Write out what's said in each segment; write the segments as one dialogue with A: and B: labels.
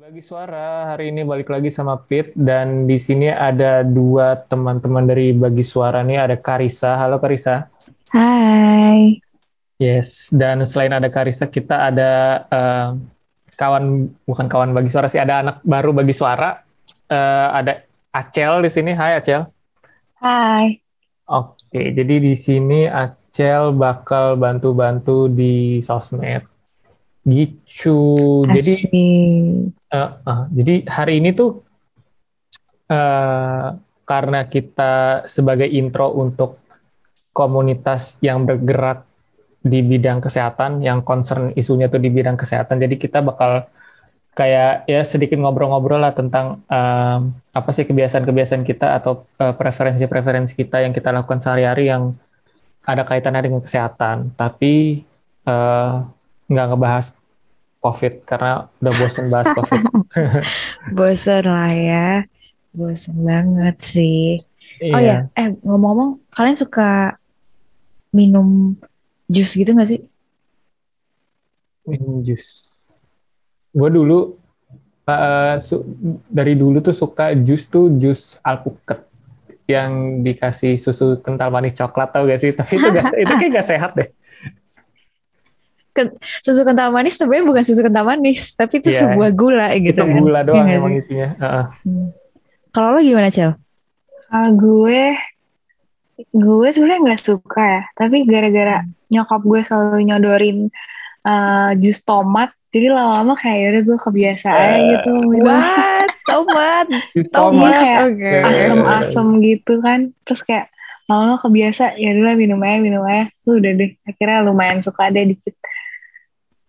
A: Bagi suara hari ini balik lagi sama Pit dan di sini ada dua teman-teman dari Bagi Suara nih ada Karisa. Halo Karisa.
B: Hai.
A: Yes, dan selain ada Karisa kita ada uh, kawan bukan kawan Bagi Suara sih ada anak baru Bagi Suara. Uh, ada Acel di sini. Hai Acel.
B: Hai.
A: Oke, jadi di sini Acel bakal bantu-bantu di sosmed gitu. Jadi uh, uh, jadi hari ini tuh uh, karena kita sebagai intro untuk komunitas yang bergerak di bidang kesehatan, yang concern isunya tuh di bidang kesehatan. Jadi kita bakal kayak ya sedikit ngobrol-ngobrol lah tentang um, apa sih kebiasaan-kebiasaan kita atau uh, preferensi-preferensi kita yang kita lakukan sehari-hari yang ada kaitannya dengan kesehatan. Tapi uh, nggak ngebahas COVID karena udah bosen bahas COVID.
B: bosen lah ya, bosen banget sih. Iya. Oh ya, eh ngomong-ngomong, kalian suka minum jus gitu gak sih?
A: Minum jus. Gue dulu uh, su dari dulu tuh suka jus tuh jus alpukat yang dikasih susu kental manis coklat tau gak sih? Tapi itu gak, itu kayak gak sehat deh
B: susu kental manis sebenarnya bukan susu kental manis, tapi itu yeah. sebuah gula gitu
A: itu kan. gula doang ya, emang isinya. Uh -uh.
B: Hmm. Kalau lo gimana, Cel?
C: Uh, gue gue sebenarnya nggak suka ya, tapi gara-gara hmm. nyokap gue selalu nyodorin uh, jus tomat, jadi lama-lama kayak udah gue kebiasaan uh, gitu.
B: What? tomat?
C: tomat kayak okay. asem-asem gitu kan, terus kayak lama-lama kebiasa ya dulu minum aja minum aja tuh udah deh akhirnya lumayan suka deh dikit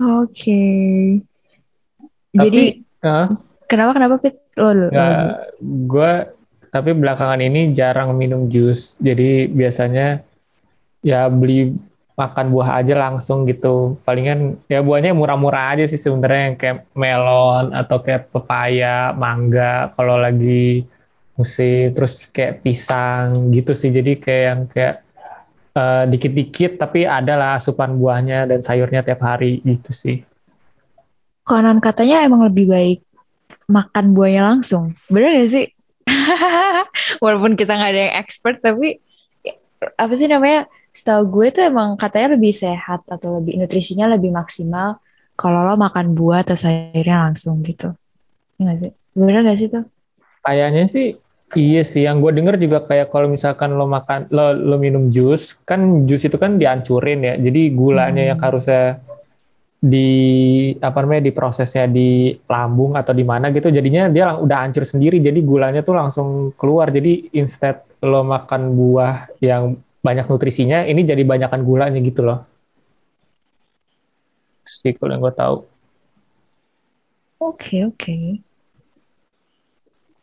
B: Oke. Okay. Jadi uh, kenapa kenapa Pit? Lo, lo,
A: ya, gue tapi belakangan ini jarang minum jus. Jadi biasanya ya beli makan buah aja langsung gitu. Palingan ya buahnya murah-murah aja sih sebenarnya yang kayak melon atau kayak pepaya, mangga kalau lagi musim terus kayak pisang gitu sih. Jadi kayak yang kayak uh, dikit-dikit tapi adalah asupan buahnya dan sayurnya tiap hari gitu sih.
B: Konon katanya emang lebih baik makan buahnya langsung. Bener gak sih? Walaupun kita nggak ada yang expert tapi apa sih namanya? Setahu gue tuh emang katanya lebih sehat atau lebih nutrisinya lebih maksimal kalau lo makan buah atau sayurnya langsung gitu. Enggak iya sih? Bener gak sih tuh?
A: Kayaknya sih Iya sih, yang gue denger juga kayak kalau misalkan lo makan, lo, lo minum jus, kan jus itu kan dihancurin ya, jadi gulanya hmm. yang harusnya di apa namanya diprosesnya di lambung atau di mana gitu, jadinya dia udah hancur sendiri, jadi gulanya tuh langsung keluar. Jadi instead lo makan buah yang banyak nutrisinya, ini jadi banyakan gulanya gitu loh. Sih kalau yang gue tahu.
B: Oke okay, oke. Okay.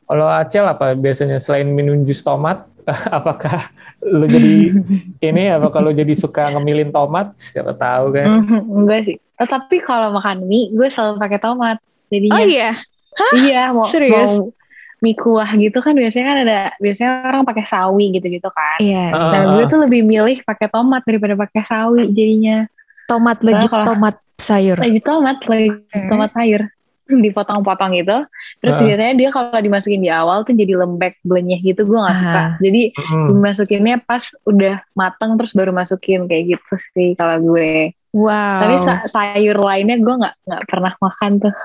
A: Kalau Acel apa biasanya selain minum jus tomat, apakah lu jadi ini apa kalau jadi suka ngemilin tomat? Siapa tahu kan?
C: enggak sih. Tetapi kalau makan mie, gue selalu pakai tomat. Jadinya.
B: Oh iya.
C: Hah? Iya, mau Serius? mau mie kuah gitu kan biasanya kan ada biasanya orang pakai sawi gitu-gitu kan.
B: Iya.
C: Uh, nah, gue tuh lebih milih pakai tomat daripada pakai sawi jadinya.
B: Tomat legit nah, tomat sayur.
C: Legit tomat, legit tomat sayur. dipotong-potong gitu. Terus uh. biasanya dia kalau dimasukin di awal tuh jadi lembek blenyeh gitu gue gak suka. Uh. Jadi uh. dimasukinnya pas udah mateng terus baru masukin kayak gitu sih kalau gue.
B: Wow.
C: Tapi sayur lainnya gue nggak nggak pernah makan tuh.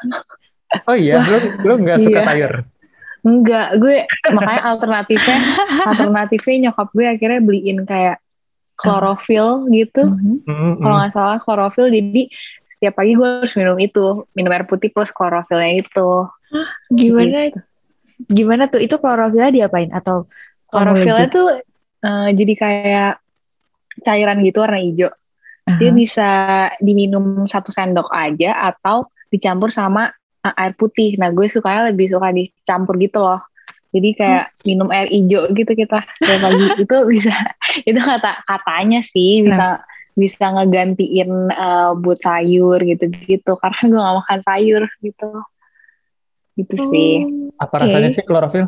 A: Oh iya, lu lu nggak suka iya. sayur?
C: Enggak, gue makanya alternatifnya alternatifnya nyokap gue akhirnya beliin kayak klorofil gitu. Mm -hmm. Kalau nggak salah klorofil jadi setiap pagi gue harus minum itu minum air putih plus klorofilnya itu.
B: Hah, gimana? Gitu. gimana tuh? Itu klorofilnya diapain? Atau
C: klorofilnya tuh uh, jadi kayak cairan gitu warna hijau. Uh-huh. dia bisa diminum satu sendok aja atau dicampur sama uh, air putih. Nah gue sukanya lebih suka dicampur gitu loh. Jadi kayak hmm. minum air hijau gitu kita setiap pagi. Itu bisa itu kata katanya sih bisa nah bisa ngegantiin uh, buat sayur gitu-gitu karena gue gak makan sayur gitu gitu hmm, sih
A: apa okay. rasanya sih klorofil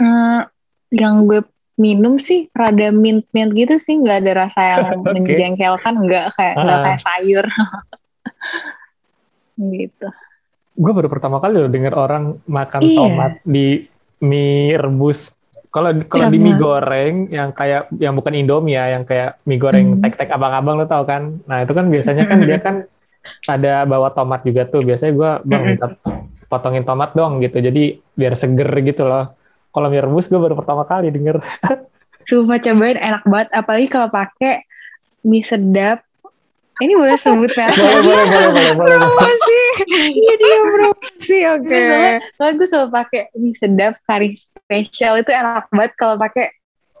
C: uh, yang gue minum sih rada mint mint gitu sih nggak ada rasa yang okay. menjengkelkan nggak kayak nggak uh. kayak sayur gitu
A: gue baru pertama kali loh denger orang makan
B: Iya.
A: tomat di mie rebus. Kalau kalau di mie goreng yang kayak yang bukan Indomie ya, yang kayak mie goreng
B: Hmm.
A: tek-tek abang-abang lo tau kan? Nah itu kan biasanya kan dia kan ada bawa tomat juga tuh. Biasanya gue bang minta potongin tomat dong gitu. Jadi biar seger gitu loh. Kalau mie rebus gue baru pertama kali denger.
C: Sumpah cobain enak banget. Apalagi kalau pakai mie sedap. Ini boleh sebut ya?
A: boleh, boleh, boleh, boleh, boleh.
B: Promosi. Iya dia promosi. Oke.
C: Soalnya, soalnya gue selalu pakai mie sedap kari spesial itu enak banget kalau pakai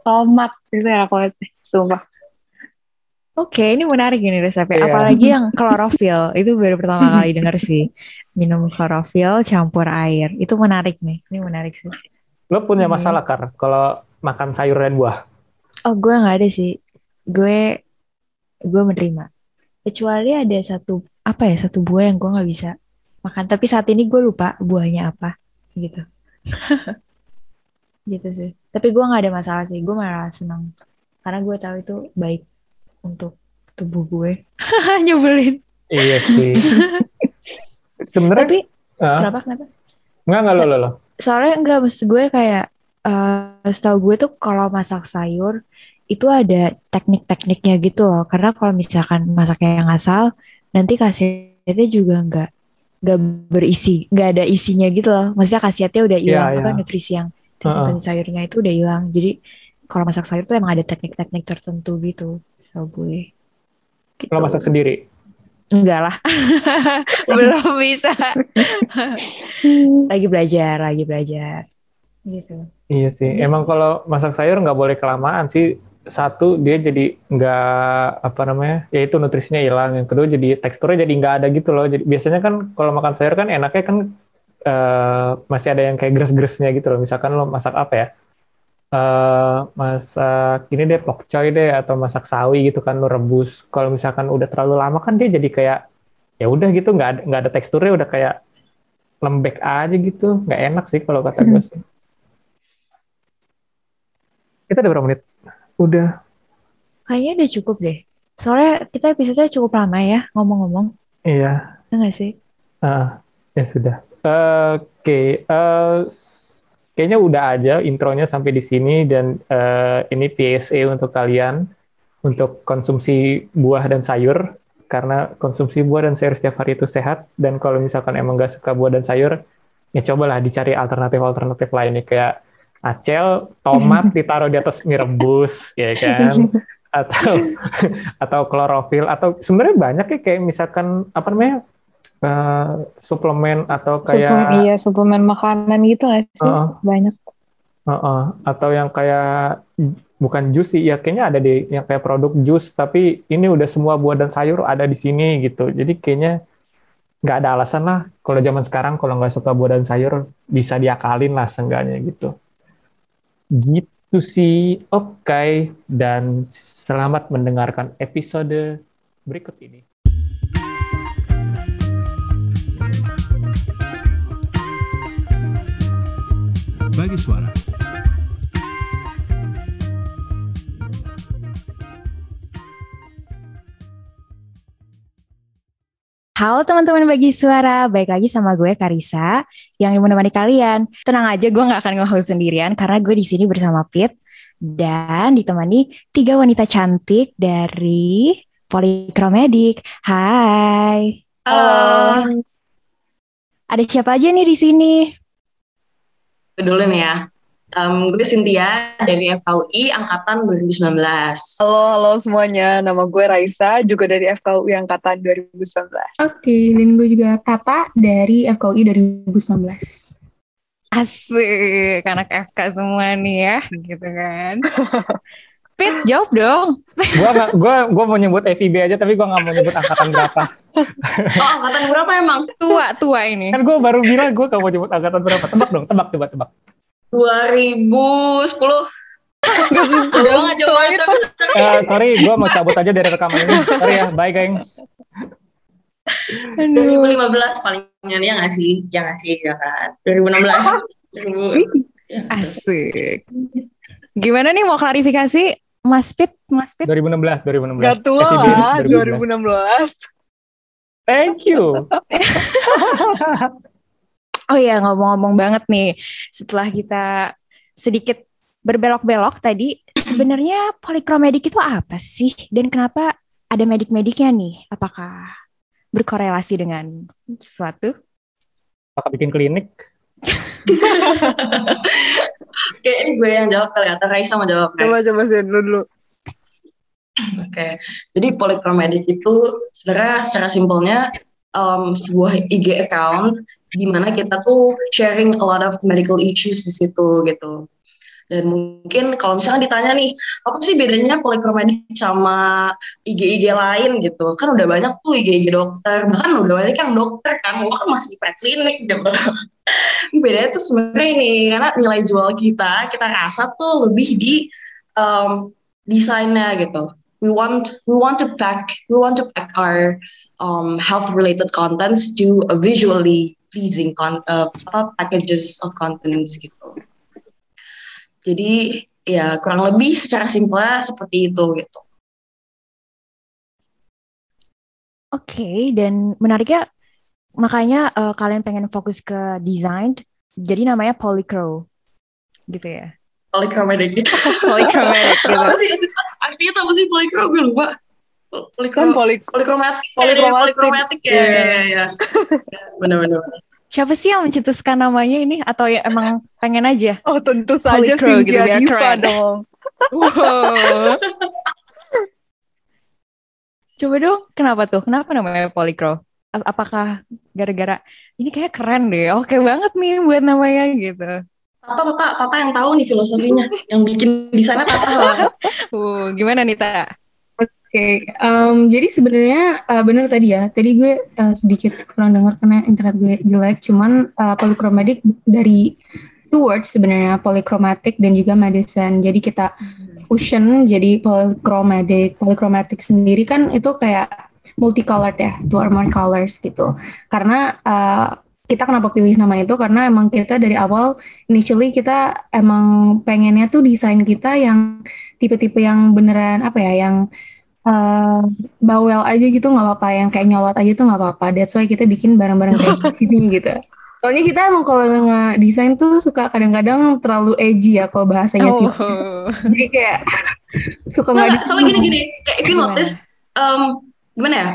C: tomat itu enak banget sumpah
B: Oke, ini menarik ini resepnya.
A: Iya.
B: Apalagi yang klorofil. Itu baru pertama kali dengar sih. Minum klorofil campur air. Itu menarik nih. Ini menarik sih.
A: Lo punya
B: Hmm.
A: masalah kar kalau makan sayur dan buah?
B: Oh, gue nggak ada sih. Gue gue menerima. Kecuali ada satu apa ya satu buah yang gue nggak bisa makan. Tapi saat ini gue lupa buahnya apa gitu. gitu sih. Tapi gue nggak ada masalah sih. Gue malah senang karena gue tahu itu baik untuk tubuh gue. Nyebelin.
A: Iya sih. Sebenarnya
B: Tapi
A: ah,
B: kenapa kenapa?
A: Enggak, enggak lo, lo, lo.
B: Soalnya enggak maksud gue kayak eh setahu gue tuh kalau masak sayur itu ada teknik-tekniknya gitu loh. Karena kalau misalkan masaknya yang asal, nanti khasiatnya juga enggak enggak berisi, enggak ada isinya gitu loh. Maksudnya khasiatnya udah hilang,
A: Iya,
B: apa
A: iya.
B: nutrisi yang tersimpan di sayurnya itu udah hilang. Jadi kalau masak sayur tuh emang ada teknik-teknik tertentu gitu, setahu gue. Gitu.
A: Lo masak sendiri.
B: Enggak lah, belum bisa. lagi belajar, lagi belajar. Gitu.
A: Iya sih. Emang kalau masak sayur nggak boleh kelamaan sih. Satu dia jadi nggak apa namanya, ya itu nutrisinya hilang. Yang kedua jadi teksturnya jadi nggak ada gitu loh. Jadi biasanya kan kalau makan sayur kan enaknya kan eh, masih ada yang kayak gres-gresnya gitu loh. Misalkan lo masak apa ya? eh masak ini deh pokcoy deh atau masak sawi gitu kan lo rebus. Kalau misalkan udah terlalu lama kan dia jadi kayak ya udah gitu nggak ada nggak ada teksturnya udah kayak lembek aja gitu. Nggak enak sih kalau kata gue sih. Kita udah berapa menit? Udah.
B: Kayaknya udah cukup deh. Soalnya kita episode cukup lama ya ngomong-ngomong.
A: Iya.
B: Enggak sih?
A: Ah, ya sudah. Oke, eh, s- kayaknya udah aja intronya sampai di sini dan eh, ini PSA untuk kalian untuk konsumsi buah dan sayur karena konsumsi buah dan sayur setiap hari itu sehat dan kalau misalkan emang gak suka buah dan sayur ya cobalah dicari alternatif-alternatif lainnya kayak acel, tomat ditaruh di atas mie rebus ya kan atau atau klorofil atau sebenarnya banyak ya kayak misalkan apa namanya eh, suplemen atau kayak
C: Suplemen, iya suplemen makanan gitu nggak sih
A: Heeh.
C: banyak
A: Heeh, atau yang kayak bukan jus sih, ya kayaknya ada deh yang kayak produk jus, tapi ini udah semua buah dan sayur ada di sini gitu. Jadi kayaknya nggak ada alasan lah kalau zaman sekarang kalau nggak suka buah dan sayur bisa diakalin lah seenggaknya gitu. Gitu sih, oke. Dan selamat mendengarkan episode berikut ini.
D: Bagi suara.
B: Halo teman-teman bagi suara, baik lagi sama gue Karisa yang menemani kalian. Tenang aja, gue nggak akan nge-host sendirian karena gue di sini bersama Pit dan ditemani tiga wanita cantik dari Polikromedik. Hai,
E: Halo,
B: ada siapa aja nih di sini?
E: dulu nih ya. Em, gue Cynthia dari FKUI Angkatan 2019.
C: halo halo semuanya nama gue Raisa juga dari FKUI angkatan 2019
F: Oke, dan gue juga Tata dari FKUI 2019.
B: Asik, anak FK semua nih ya, gitu kan. Pit, jawab dong.
A: Gua nggak, gua gua mau nyebut FIB aja, tapi gua nggak mau nyebut angkatan berapa.
E: Oh, angkatan berapa emang?
B: Tua-tua ini.
A: Kan gua baru bilang gua nggak mau nyebut angkatan berapa. Tebak dong, tebak, coba tebak.
E: 2010. Udah nggak coba tapi
A: Eh, sorry, gue mau cabut aja dari rekaman ini. Sorry ya, bye geng.
B: Aduh.
E: 2015 palingnya ya nggak sih? Ya nggak sih, ya kan? 2016. 2000.
B: Asik. Gimana nih mau klarifikasi? Mas Pit, Mas Pit.
A: 2016, 2016.
C: Gak tua
A: FIB
C: lah
A: 2016.
C: 2016
A: Thank you.
B: oh ya ngomong-ngomong banget nih, setelah kita sedikit berbelok-belok tadi, sebenarnya polikromedik itu apa sih? Dan kenapa ada medik-mediknya nih? Apakah berkorelasi dengan sesuatu?
A: Apakah bikin klinik?
E: Kayak ini gue yang jawab kali ya, atau Raisa mau jawab?
C: Coba coba sih dulu dulu.
E: Oke, jadi polychromatic itu sebenarnya secara simpelnya um, sebuah IG account di mana kita tuh sharing a lot of medical issues di situ gitu. Dan mungkin kalau misalnya ditanya nih, apa sih bedanya polychromatic sama IG-IG lain gitu? Kan udah banyak tuh IG-IG dokter, bahkan udah banyak yang dokter kan, lo kan masih di klinik gitu. bedanya tuh sebenarnya ini, karena nilai jual kita, kita rasa tuh lebih di um, desainnya gitu we want we want to pack we want to pack our um, health related contents to a visually pleasing con uh, packages of contents gitu. Jadi ya kurang lebih secara simpel seperti itu gitu.
B: Oke, okay, dan menariknya makanya uh, kalian pengen fokus ke desain, jadi namanya Polycro, gitu ya?
E: Polychromatic.
B: Polychromatic gitu.
E: apa sih? Artinya apa sih polychrom? Gue lupa.
C: Polychrom,
E: poly, polychromatic.
C: Polychromatic.
E: Polychromatic ya, ya, ya, ya. Benar-benar.
B: Siapa sih yang mencetuskan namanya ini atau ya emang pengen aja?
C: Oh tentu saja
B: Polycro gitu, biar
C: Diva
B: keren.
C: dong.
B: Wow. Coba dong, kenapa tuh? Kenapa namanya Polycro? A- Apakah gara-gara ini kayak keren deh, oke banget nih buat namanya gitu.
E: Tata, Tata, Tata yang tahu nih filosofinya. Yang bikin desainnya Tata.
B: Uh, gimana nih Ta?
F: Oke, em, jadi sebenarnya eh, benar tadi ya. Tadi gue eh, sedikit kurang dengar karena internet gue jelek. Cuman eh, polychromatic dari two words sebenarnya polychromatic dan juga medicine. Jadi kita fusion jadi polychromatic. Polychromatic sendiri kan itu kayak multicolored ya, two or more colors gitu. Karena eh, kita kenapa pilih nama itu karena emang kita dari awal initially kita emang pengennya tuh desain kita yang tipe-tipe yang beneran apa ya yang eh, bawel aja gitu nggak apa-apa yang kayak nyolot aja tuh nggak apa-apa that's why kita bikin barang-barang kayak gini gitu soalnya kita emang kalau nge-desain tuh suka kadang-kadang terlalu edgy ya kalau bahasanya sih
B: Oh.
F: jadi kayak suka
E: Nggak, soalnya gini-gini. Kayak if you notice, um, gimana ya?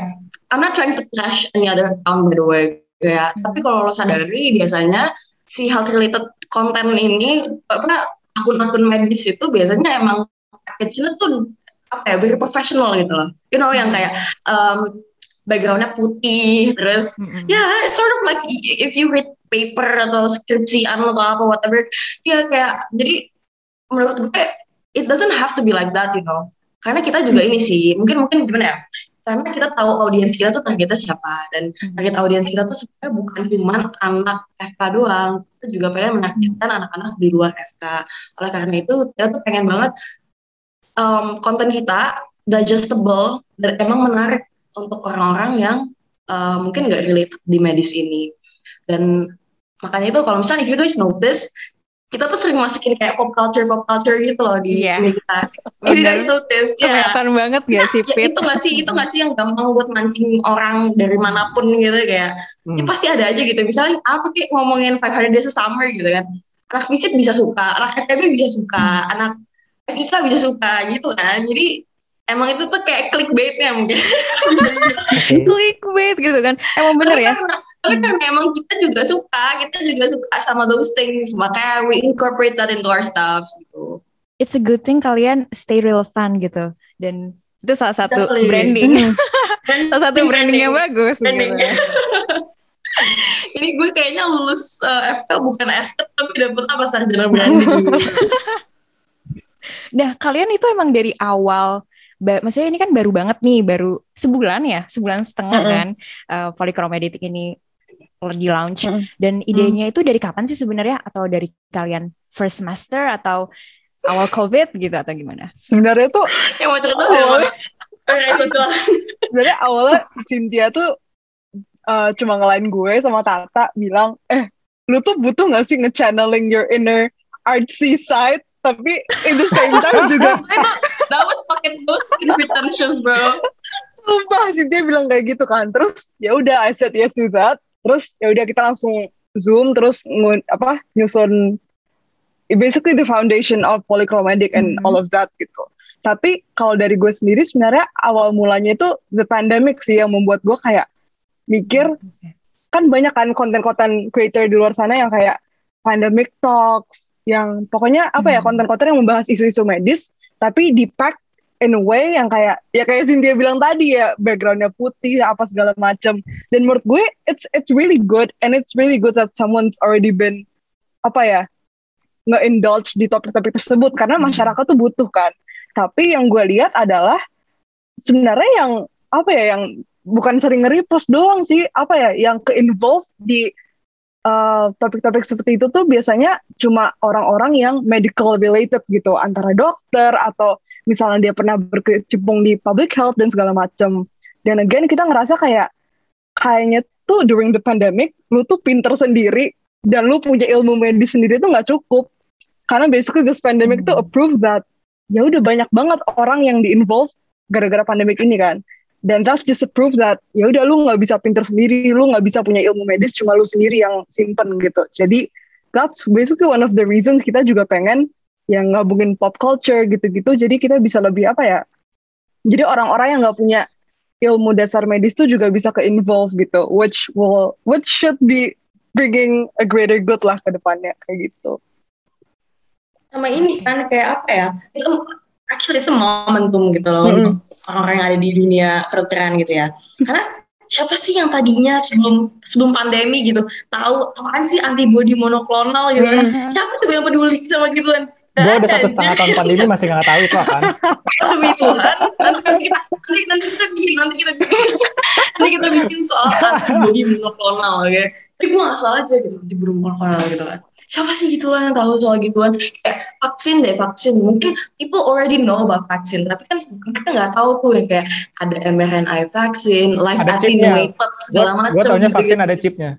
E: I'm not trying to trash any other account by the way. Ya, tapi kalau lo sadari biasanya si health related konten ini apa akun-akun medis itu biasanya emang package-nya tuh apa ya very professional gitu loh. You know yang kayak um, backgroundnya putih terus
B: Mm-mm.
E: ya it's sort of like if you read paper atau skripsian atau apa whatever ya kayak jadi menurut gue it doesn't have to be like that you know karena kita juga ini sih mungkin mungkin gimana ya karena kita tahu audiens kita tuh targetnya siapa dan target audiens kita tuh sebenarnya bukan cuma anak FK doang kita juga pengen menargetkan anak-anak di luar FK oleh karena itu kita tuh pengen banget um, konten kita digestible dan emang menarik untuk orang-orang yang uh, mungkin nggak relate di medis ini dan makanya itu kalau misalnya if you guys notice kita tuh sering masukin kayak pop culture pop culture gitu loh di
B: Iya.
E: ini kita if you guys notice ya
B: Kelihatan banget gak sih,
E: ya
B: Fit?
E: itu gak sih itu gak sih yang gampang buat mancing orang dari mana pun gitu kayak ya
A: Hmm.
E: pasti ada aja gitu misalnya apa kayak ngomongin 500 Days of Summer gitu kan anak FICIP bisa suka anak FKB bisa suka anak FIK bisa suka gitu kan jadi emang itu tuh kayak clickbaitnya mungkin.
B: Clickbait gitu kan. Emang bener
E: tapi
B: ya?
E: karena, tapi karena emang kita juga suka kita juga suka sama those things makanya we incorporate that into our stuff gitu
B: It's a good thing kalian stay relevant gitu. Dan itu salah satu
E: Exactly.
B: branding.
E: Dan
B: salah satu branding yang bagus
E: Branding.
B: gitu.
E: ini gue kayaknya lulus uh, FK bukan SK tapi dapet apa sarjana branding
B: Nah, kalian itu emang dari awal ba- maksudnya ini kan baru banget nih, baru sebulan ya, sebulan setengah
C: Mm-mm.
B: kan uh, Polychromatic ini di launch
C: Mm-mm.
B: dan idenya itu dari kapan sih sebenarnya atau dari kalian first semester atau awal covid gitu atau gimana?
C: Sebenarnya tuh
E: yang mau cerita
C: Oh.
E: siapa? Oke, silakan.
C: sebenarnya awalnya Cynthia tuh uh, cuma ngelain gue sama Tata bilang, eh lu tuh butuh gak sih nge-channeling your inner artsy side tapi in the same time juga
E: itu that was fucking those fucking pretentious bro
G: Sumpah sih dia bilang kayak gitu kan. Terus ya udah I said yes to that. Terus ya udah kita langsung zoom terus ngun, apa nyusun basically the foundation of polychromatic and all of that gitu. Tapi kalau dari gue sendiri sebenarnya awal mulanya itu the pandemic sih yang membuat gue kayak mikir kan banyak kan konten-konten creator di luar sana yang kayak pandemic talks yang pokoknya apa ya konten-konten yang membahas isu-isu medis tapi di pack in a way yang kayak ya kayak Cynthia bilang tadi ya backgroundnya putih apa segala macam dan menurut gue it's it's really good and it's really good that someone's already been apa ya nge-indulge di topik-topik tersebut karena masyarakat tuh butuh kan. Tapi yang gue lihat adalah sebenarnya yang apa ya yang bukan sering nge-repost doang sih apa ya yang ke-involve di uh, topik-topik seperti itu tuh biasanya cuma orang-orang yang medical related gitu. Antara dokter atau misalnya dia pernah berkecimpung di public health dan segala macam dan again kita ngerasa kayak kayaknya tuh during the pandemic lu tuh pinter sendiri dan lu punya ilmu medis sendiri tuh nggak cukup. Karena basically this pandemic tuh approve that ya udah banyak banget orang yang di involve gara-gara pandemic ini kan dan that's just a proof that ya udah lu nggak bisa pinter sendiri lu nggak bisa punya ilmu medis cuma lu sendiri yang simpen gitu. Jadi that's basically one of the reasons kita juga pengen yang ngabungin pop culture gitu-gitu. Jadi kita bisa lebih apa ya jadi orang-orang yang nggak punya ilmu dasar medis tuh juga bisa ke involve gitu. Which will which should be bringing a greater good lah ke depannya kayak gitu.
E: Sama ini kan kayak apa ya it's a, actually it's a momentum gitu loh. Mm -hmm orang-orang yang ada di dunia kedokteran gitu ya. Karena siapa sih yang tadinya sebelum sebelum pandemi gitu tahu apaan sih antibody monoklonal gitu kan? Mm-hmm. Siapa tuh yang peduli sama gituan?
A: Gue udah satu setengah tahun pandemi masih nggak tahu itu kan.
E: Demi Tuhan, nanti kita nanti nanti kita bikin nanti kita bikin nanti kita bikin soal antibody monoklonal ya. Tapi gue nggak salah aja gitu antibody monoklonal gitu kan siapa sih gituan yang tahu soal gituan? Kayak vaksin deh vaksin. Mungkin people already know about vaksin tapi kan kita nggak tahu tuh yang kayak ada mRNA vaksin live attenuated segala macam
A: gue taunya gitu, vaksin ada chipnya.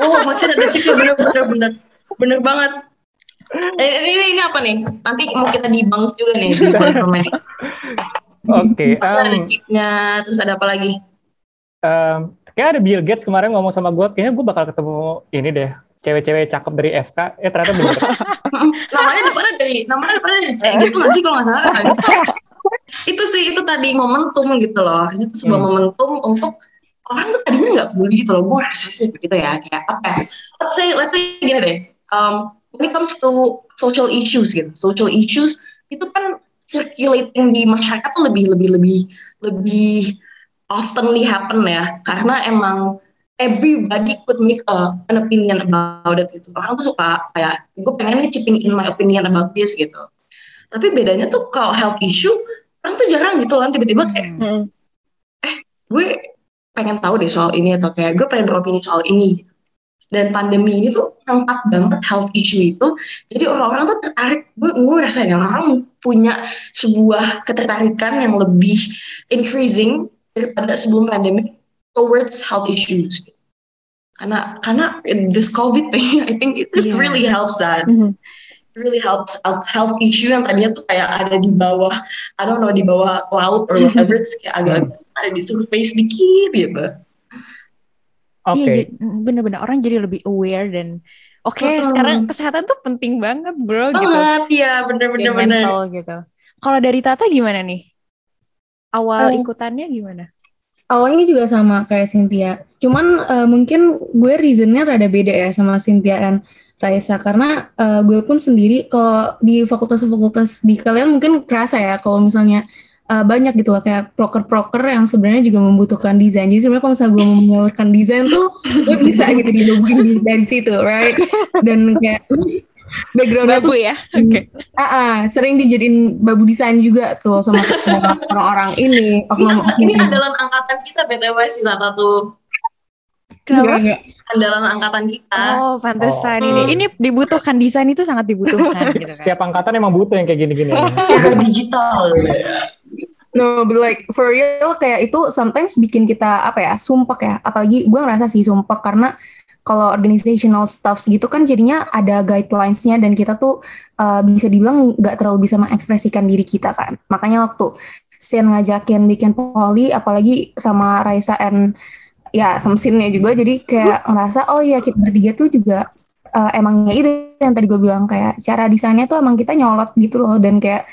E: Oh vaksin ada chipnya. Bener bener bener. Bener banget. Eh, ini ini apa nih? Nanti mau kita dibang juga nih. Di
A: Oke. Okay,
E: um, ada chipnya, terus ada apa lagi?
A: Um, kayak ada Bill Gates kemarin ngomong sama gue, kayaknya gue bakal ketemu ini deh, cewek-cewek cakep dari FK, eh ternyata bener.
E: namanya depannya dari, namanya depannya dari C gitu nggak sih kalau nggak salah kan? itu sih, itu tadi momentum gitu loh. Itu sebuah hmm. momentum untuk orang tuh tadinya nggak peduli gitu loh. Gue rasa sih begitu ya, kayak apa ya? Let's say, let's say gini deh. Um, when it comes to social issues gitu, social issues itu kan circulating di masyarakat tuh lebih lebih lebih lebih oftenly happen ya, karena emang everybody could make a, an opinion about it gitu. Orang tuh suka kayak gue pengen nih chipping in my opinion about this gitu. Tapi bedanya tuh kalau health issue orang tuh jarang gitu lah tiba-tiba kayak hmm. eh gue pengen tahu deh soal ini atau kayak gue pengen beropini soal ini gitu. Dan pandemi ini tuh ngangkat banget health issue itu. Jadi orang-orang tuh tertarik. Gue, gue rasanya orang punya sebuah ketertarikan yang lebih increasing daripada sebelum pandemi towards health issues. Karena karena this COVID thing, I think it, it yeah. really helps that. Mm -hmm. It really helps health issue yang tadinya tuh kayak ada di bawah, I don't know di bawah laut or whatever, it's kayak agak ada di surface dikit gitu.
B: Oke. Okay. Iya, bener-bener orang jadi lebih aware dan oke okay, uh, sekarang kesehatan tuh penting banget bro
E: banget, gitu. Banget ya bener-bener bener.
B: gitu. Kalau dari Tata gimana nih? Awal uh, ikutannya gimana?
F: Awalnya juga sama kayak Cynthia. Cuman uh, mungkin gue reasonnya rada beda ya sama Cynthia dan Raisa karena uh, gue pun sendiri kalau di fakultas-fakultas di kalian mungkin kerasa ya kalau misalnya uh, banyak gitu loh kayak proker-proker yang sebenarnya juga membutuhkan desain. Jadi sebenarnya kalau misalnya gue mau menyalurkan desain tuh gue bisa gitu dihubungin dari situ, right? Dan kayak
B: background babu ya oke okay.
F: uh, uh, sering dijadiin babu desain juga tuh sama orang-orang ini
E: oknum ini, ini andalan angkatan kita btw sih satu tuh
B: Kenapa?
E: Andalan angkatan kita.
B: Oh, pantesan oh. ini. Ini dibutuhkan desain itu sangat dibutuhkan gitu kan.
A: Setiap angkatan emang butuh yang kayak gini-gini.
E: digital.
F: No, but like for real kayak itu sometimes bikin kita apa ya, sumpah ya. Apalagi gue ngerasa sih sumpah karena kalau organizational stuff gitu kan jadinya ada guidelines-nya dan kita tuh uh, bisa dibilang nggak terlalu bisa mengekspresikan diri kita kan. Makanya waktu Sin ngajakin bikin poli apalagi sama Raisa and ya sama Sinnya juga jadi kayak ngerasa oh iya kita bertiga tuh juga uh, emangnya itu yang tadi gue bilang kayak cara desainnya tuh emang kita nyolot gitu loh dan kayak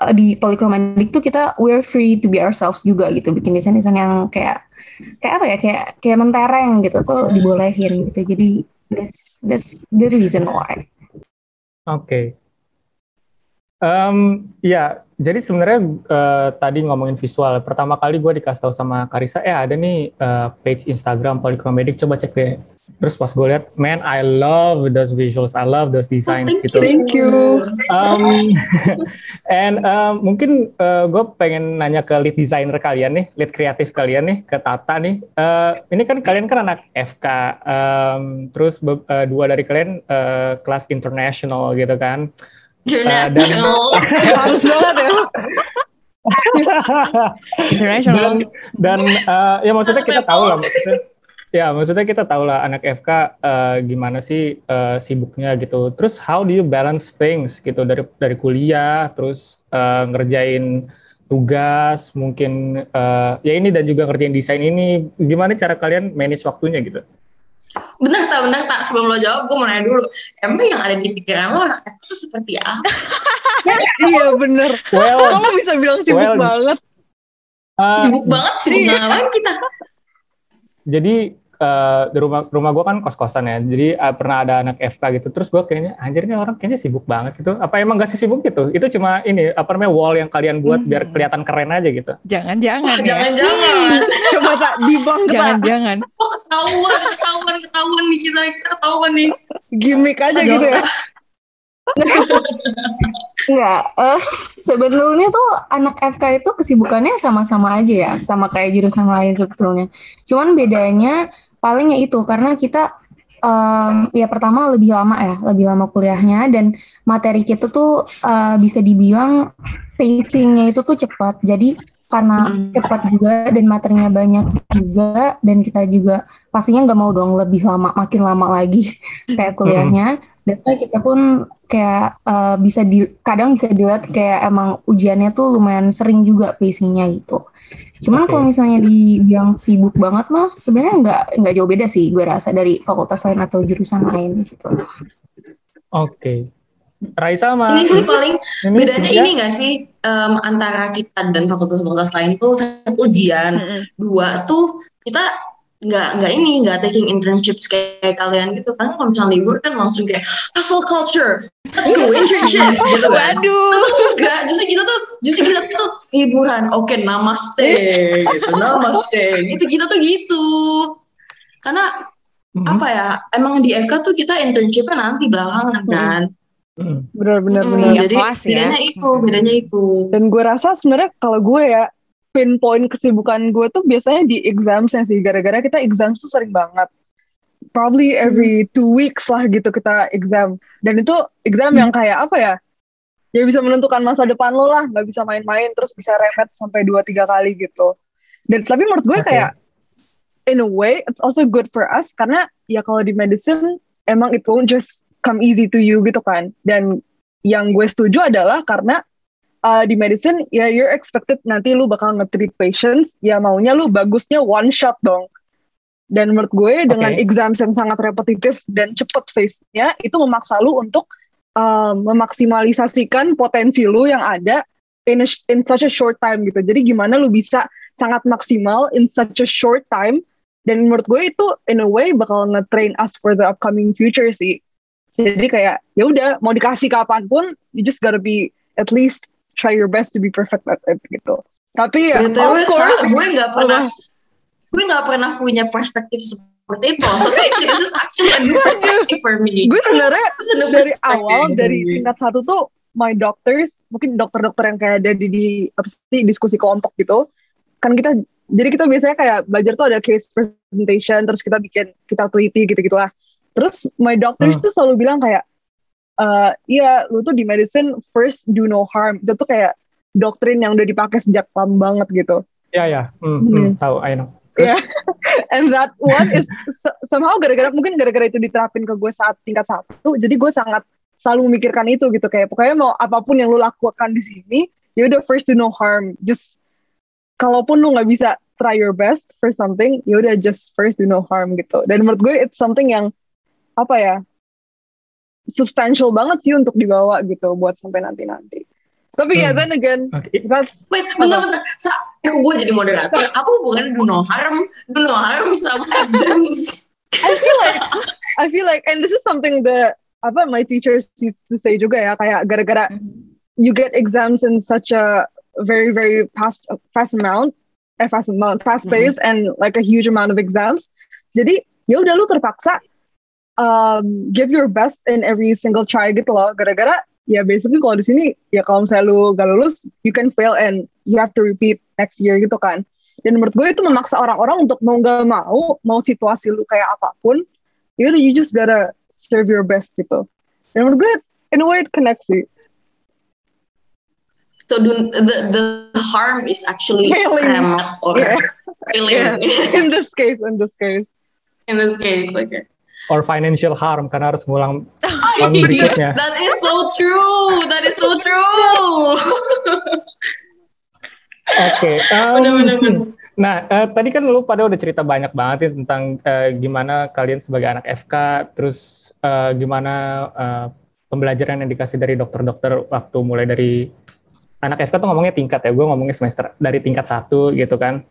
F: uh, di polychromatic tuh kita we're free to be ourselves juga gitu. Bikin desain-desain yang kayak kayak apa ya? Kayak kayak mentereng gitu tuh dibolehin gitu. Jadi that's that's the reason why.
A: Oke. Okay. um, ya jadi sebenarnya uh, tadi ngomongin visual pertama kali gue dikasih tahu sama Karisa eh ada nih uh, page Instagram polychromatic coba cek deh terus pas gue lihat man I love those visuals. I love those designs
G: oh, thank
A: gitu.
G: you, thank you.
A: Um, and um, mungkin uh, gue pengen nanya ke lead designer kalian nih lead kreatif kalian nih ke Tata nih. Uh, ini kan kalian kan anak FK um, terus uh, dua dari kalian uh, kelas international gitu kan.
E: Uh, dan
G: harus banget ya.
B: International.
A: Dan, dan uh, ya maksudnya kita tahu lah maksudnya Ya, maksudnya kita tahu lah anak FK uh, eh, gimana sih uh, sibuknya gitu. Terus how do you balance things gitu dari dari kuliah, terus uh, ngerjain tugas, mungkin uh, ya ini dan juga ngerjain desain ini. Gimana cara kalian manage waktunya gitu?
E: Bentar tak, bentar tak. Sebelum lo jawab, gue mau nanya dulu. Emang yang ada di pikiran lo anak FK itu seperti apa?
G: iya bener. Well, Kok lo bisa bilang sibuk well, banget?
E: Uh, sibuk banget, sibuk iya. ngapain kita?
A: Jadi uh, di rumah rumah gue kan kos kosan ya. Jadi uh, pernah ada anak FK gitu. Terus gue kayaknya anjir ini orang kayaknya sibuk banget gitu. Apa emang gak sih sibuk gitu? Itu cuma ini apa namanya wall yang kalian buat hmm. biar kelihatan keren aja gitu.
B: Jangan jangan
E: oh, ya. jangan jangan
G: coba tak dibang
B: jangan jangan
E: oh ketahuan ketahuan ketahuan nih kita ketahuan nih.
G: Gimmick aja gitu ya
F: Enggak, uh, sebenarnya tuh anak FK itu kesibukannya sama-sama aja ya, sama kayak jurusan lain sebetulnya. Cuman bedanya paling ya itu karena kita um, ya pertama lebih lama ya, lebih lama kuliahnya dan materi kita tuh uh, bisa dibilang pacingnya itu tuh cepat. Jadi karena cepat juga dan materinya banyak juga dan kita juga pastinya nggak mau dong lebih lama makin lama lagi kayak kuliahnya dan kita pun kayak uh, bisa di kadang bisa dilihat kayak emang ujiannya tuh lumayan sering juga pacingnya gitu. Cuman okay. kalau misalnya dibilang sibuk banget mah sebenarnya nggak nggak jauh beda sih gue rasa dari fakultas lain atau jurusan lain gitu. Oke.
A: Okay. Raisa sama
E: ini sih paling ini bedanya ya? ini nggak sih um, antara kita dan fakultas-fakultas lain tuh satu ujian, mm -hmm. dua tuh kita nggak nggak ini nggak taking internships kayak kalian gitu kan. Kalau misalnya libur kan langsung kayak hustle culture let's go internships gitu kan.
B: Waduh.
E: Enggak justru kita tuh justru kita tuh hiburan oke okay, namaste gitu namaste. Gitu kita tuh gitu. Karena mm-hmm. apa ya emang di FK tuh kita internshipnya nanti belakangan mm-hmm. kan.
G: Benar-benar
E: hmm,
G: benar.
E: Jadi ya. bedanya itu, bedanya itu.
G: Dan gue rasa sebenarnya kalau gue ya pinpoint kesibukan gue tuh biasanya di examsnya sih gara-gara kita exam tuh sering banget. Probably every hmm. two weeks lah gitu kita exam. Dan itu exam hmm. yang kayak apa ya? Ya bisa menentukan masa depan lo lah. Nggak bisa main-main terus bisa remet sampai dua tiga kali gitu. Dan tapi menurut gue okay. kayak in a way it's also good for us. Karena ya kalau di medicine emang it won't just come easy to you gitu kan. Dan yang gue setuju adalah karena uh, di medicine ya you're expected nanti lu bakal nge-treat patients ya maunya lu bagusnya one shot dong. Dan menurut gue okay. dengan exam yang sangat repetitif dan cepet face-nya itu memaksa lu untuk uh, memaksimalisasikan potensi lu yang ada in, a, in such a short time gitu. Jadi gimana lu bisa sangat maksimal in such a short time dan menurut gue itu in a way bakal nge-train us for the upcoming future sih. Jadi kayak ya udah mau dikasih kapan pun you just gotta be at least try your best to be perfect at it gitu. Tapi ya,
E: BTW, of course, gue nggak pernah, gue nggak pernah punya perspektif seperti itu. So this is actually a new perspective for me.
G: Gue sebenarnya dari awal dari tingkat satu tuh my doctors, mungkin dokter-dokter yang kayak ada di, di apa sih diskusi kelompok gitu, kan kita jadi kita biasanya kayak belajar tuh ada case presentation, terus kita bikin kita teliti gitu gitulah. Terus my doctors hmm. tuh selalu bilang kayak uh, iya lu tuh di medicine first do no harm. Itu tuh kayak doktrin yang udah dipakai sejak lama banget gitu.
A: Iya ya, hmm, hmm. hmm, tahu, I know.
G: Yeah. And that one is somehow gara-gara mungkin gara-gara itu diterapin ke gue saat tingkat satu, jadi gue sangat selalu memikirkan itu gitu. Kayak pokoknya mau apa pun yang lu lakukan di sini, ya udah first do no harm, just kalaupun lu nggak bisa try your best for something ya udah just first do no harm gitu. Dan menurut gue it's something yang apa ya substantial banget sih untuk dibawa gitu buat sampai nanti nanti tapi ya
A: Hmm.
G: then again
A: Oke.
G: that's
E: Wait, bentar-bentar. Sa, gue jadi moderator. Apa hubungannya do no harm, do no harm sama exams?
G: I feel like I feel like and this is something that apa my teachers used to say juga ya kayak gara-gara you get exams in such a very very fast fast amount eh fast amount fast paced and like a huge amount of exams jadi ya udah lu terpaksa um, give your best in every single try gitu loh gara-gara ya basically kalau di sini ya kalau misalnya lu gak lulus you can fail and you have to repeat next year gitu kan dan menurut gue itu memaksa orang-orang untuk mau gak mau mau situasi lu kayak apa pun ya udah you just gotta serve your best gitu dan menurut gue in a way it connects sih
E: So do, the the harm is actually or
G: Yeah.
E: failing
G: Yeah. in this case in this case
E: in this case. Okay.
A: Or financial harm karena harus ngulang tahun berikutnya.
E: That is so true. That is so true.
A: Oke. um,
E: Bener-bener.
A: Nah, eh, tadi kan lu pada udah cerita banyak banget ya tentang eh, gimana kalian sebagai anak FK, terus eh, gimana eh, pembelajaran yang dikasih dari dokter-dokter waktu mulai dari anak FK tuh ngomongnya tingkat ya, gue ngomongnya semester dari tingkat satu gitu kan.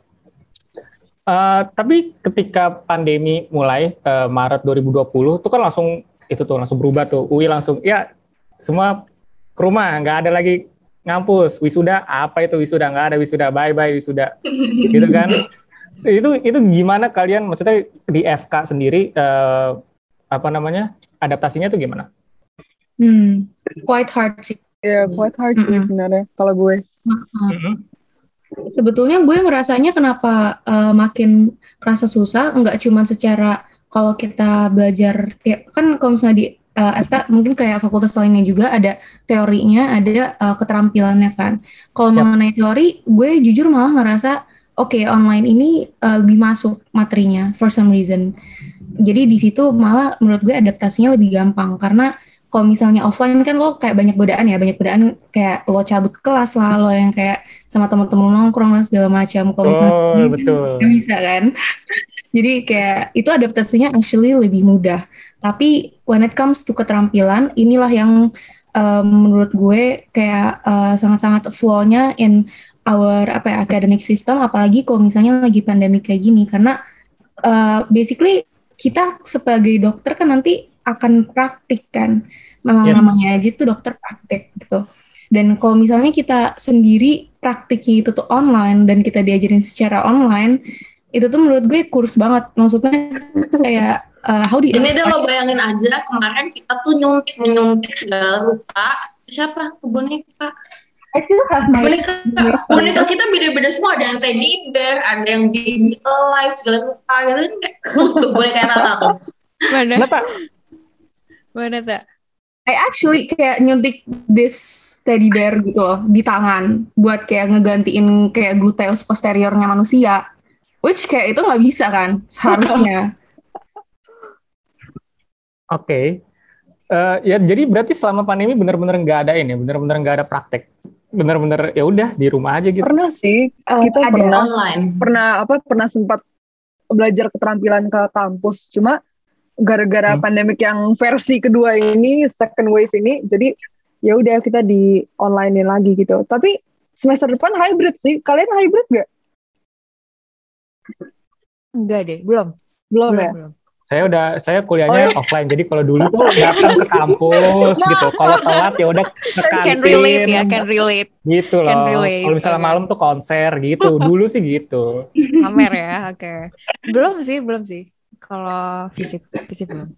A: Eh, tapi ketika pandemi mulai eh, Maret 2020 tuh kan langsung itu tuh langsung berubah tuh, UI langsung ya semua ke rumah, nggak ada lagi ngampus. Wisuda apa itu wisuda? Nggak ada wisuda. Bye bye wisuda. Gitu kan? Itu itu gimana kalian maksudnya di FK sendiri eh, apa namanya adaptasinya tuh gimana?
F: Hmm, quite hard sih.
G: ya quite hard sih
F: Mm-mm.
G: sebenarnya kalau gue.
A: Mm-mm.
F: Sebetulnya gue ngerasanya kenapa eh, makin kerasa susah, nggak cuma secara kalau kita belajar kayak kan kalau misalnya di eh, FK mungkin kayak fakultas lainnya juga ada teorinya, ada eh, keterampilannya kan. Kalau
A: Yap.
F: mengenai teori, gue jujur malah ngerasa oke online ini eh, lebih masuk materinya for some reason. Jadi di situ malah menurut gue adaptasinya lebih gampang karena kalau misalnya offline kan lo kayak banyak godaan ya, banyak godaan kayak lo cabut kelas lah, lo yang kayak sama teman-teman nongkrong lah segala macam. Kalau misalnya
A: betul betul.
F: nggak bisa kan? Jadi kayak itu adaptasinya actually lebih mudah. Tapi when it comes to keterampilan inilah yang um, menurut gue kayak uh, sangat-sangat flaw-nya in our apa ya, academic system. Apalagi kalau misalnya lagi pandemi kayak gini. Karena uh, basically kita sebagai dokter kan nanti akan praktik kan memang
A: Yes.
F: namanya aja itu dokter praktik gitu dan kalau misalnya kita sendiri praktiknya itu tuh online dan kita diajarin secara online, itu tuh menurut gue kurs banget. Maksudnya kayak uh, how do you
E: Ini deh
F: expect-
E: lo bayangin aja kemarin kita tuh nyuntik menyuntik segala rupa. Siapa? Ke boneka.
F: I still have my
E: Boneka, boneka kita beda-beda semua. Ada yang teddy bear, ada yang baby alive, segala rupa gitu. Tuh, tuh boneka Nata tuh.
B: Mana? Mana tak?
F: I actually kayak nyuntik this teddy bear gitu loh di tangan buat kayak ngegantiin kayak gluteus posteriornya manusia. Which kayak itu nggak bisa kan seharusnya.
A: oke Eh, ya jadi berarti selama pandemi benar-benar nggak ada ini benar-benar nggak ada praktek benar-benar ya udah di rumah aja gitu
G: pernah sih
F: Eh,
G: kita pernah
E: Online.
G: pernah apa pernah sempat belajar keterampilan ke kampus cuma gara-gara
A: Hmm.
G: pandemik yang versi kedua ini second wave ini jadi ya udah kita di online lagi gitu tapi semester depan hybrid sih kalian hybrid gak
B: Enggak deh, belum.
G: belum, ya
B: belum.
A: saya udah saya
G: Oh,
A: kuliahnya offline jadi kalau dulu tuh datang ke kampus gitu kalau telat ya udah ke
B: Can
A: kantin
B: relate ya, can relate.
A: gitu
B: Can
A: loh
B: relate,
A: kalau misalnya
B: oke.
A: malam tuh konser gitu dulu sih gitu
B: Pamer ya, oke. Belum sih, belum sih. Kalau fisik, fisik belum.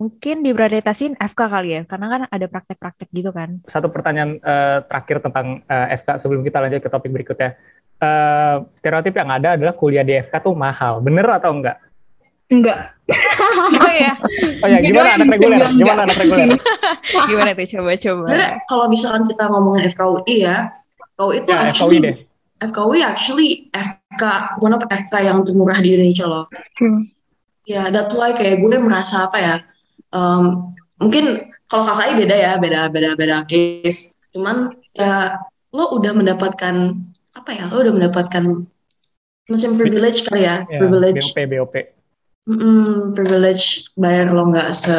B: Mungkin diprioritasin FK kali ya, karena kan ada praktek-praktek gitu kan.
A: satu pertanyaan eh, terakhir tentang eh, FK sebelum kita lanjut ke topik berikutnya. Eh, stereotip yang ada adalah kuliah di FK tuh mahal. Bener atau enggak?
F: Enggak.
B: Oh ya,
A: oh ya gimana anak reguler? gimana anak reguler?
B: gimana tuh? Coba-coba.
E: Kalau misalkan kita ngomongin FKUI ya, FKUI itu
A: ya FKUI
E: actually
A: deh.
E: FKUI actually FK one of FK yang termurah di Indonesia loh.
F: True.
E: Ya, that's why kayak gue merasa apa ya? em, mungkin kalau KKI beda ya, beda beda beda case. Cuman ya lo udah mendapatkan apa ya lo udah mendapatkan macam privilege kali ya,
A: Ya,
E: privilege
A: BOP BOP.
E: Mm, privilege bayar lo nggak se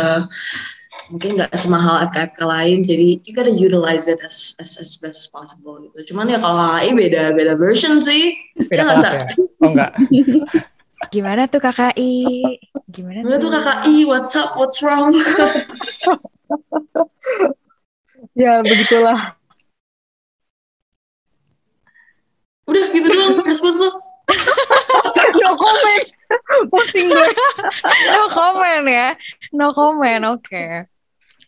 E: mungkin nggak semahal FKFK lain jadi you gotta utilize it as, as, as best as possible gitu cuman ya kalau HI beda beda version sih
A: Beda
E: Ya nggak,
A: kelas ya. Oh enggak.
B: Gimana tuh KKI? Gimana
E: Gimana tuh KKI what's up what's wrong
G: Ya begitulah.
E: udah gitu doang respons lo
G: No comment. Posting gue.
B: no comment ya. No comment, oke.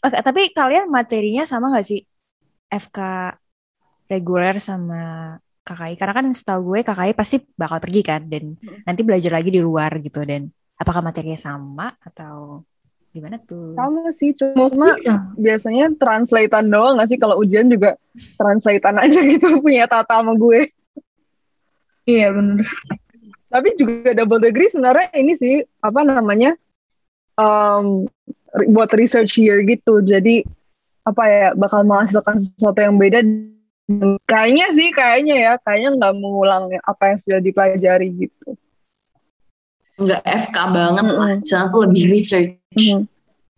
B: Oke, tapi kalian materinya sama nggak sih? FK reguler sama KKI? Karena kan setahu gue KKI pasti bakal pergi kan dan nanti belajar lagi di luar gitu dan apakah materinya sama atau gimana tuh?
G: Sama sih, cuma
B: Bisa.
G: biasanya translatean doang gak sih? Kalau ujian juga translatean aja gitu punya tata sama gue.
F: Iya bener.
G: Tapi juga double degree sebenarnya ini sih, apa namanya, um, buat research year gitu. Jadi, apa ya, bakal menghasilkan sesuatu yang beda. Kayaknya sih, kayaknya ya, kayaknya nggak mengulang apa yang sudah dipelajari gitu.
E: nggak FK banget lah
G: Mm-mm.
E: di sana tuh lebih research
G: Mhm.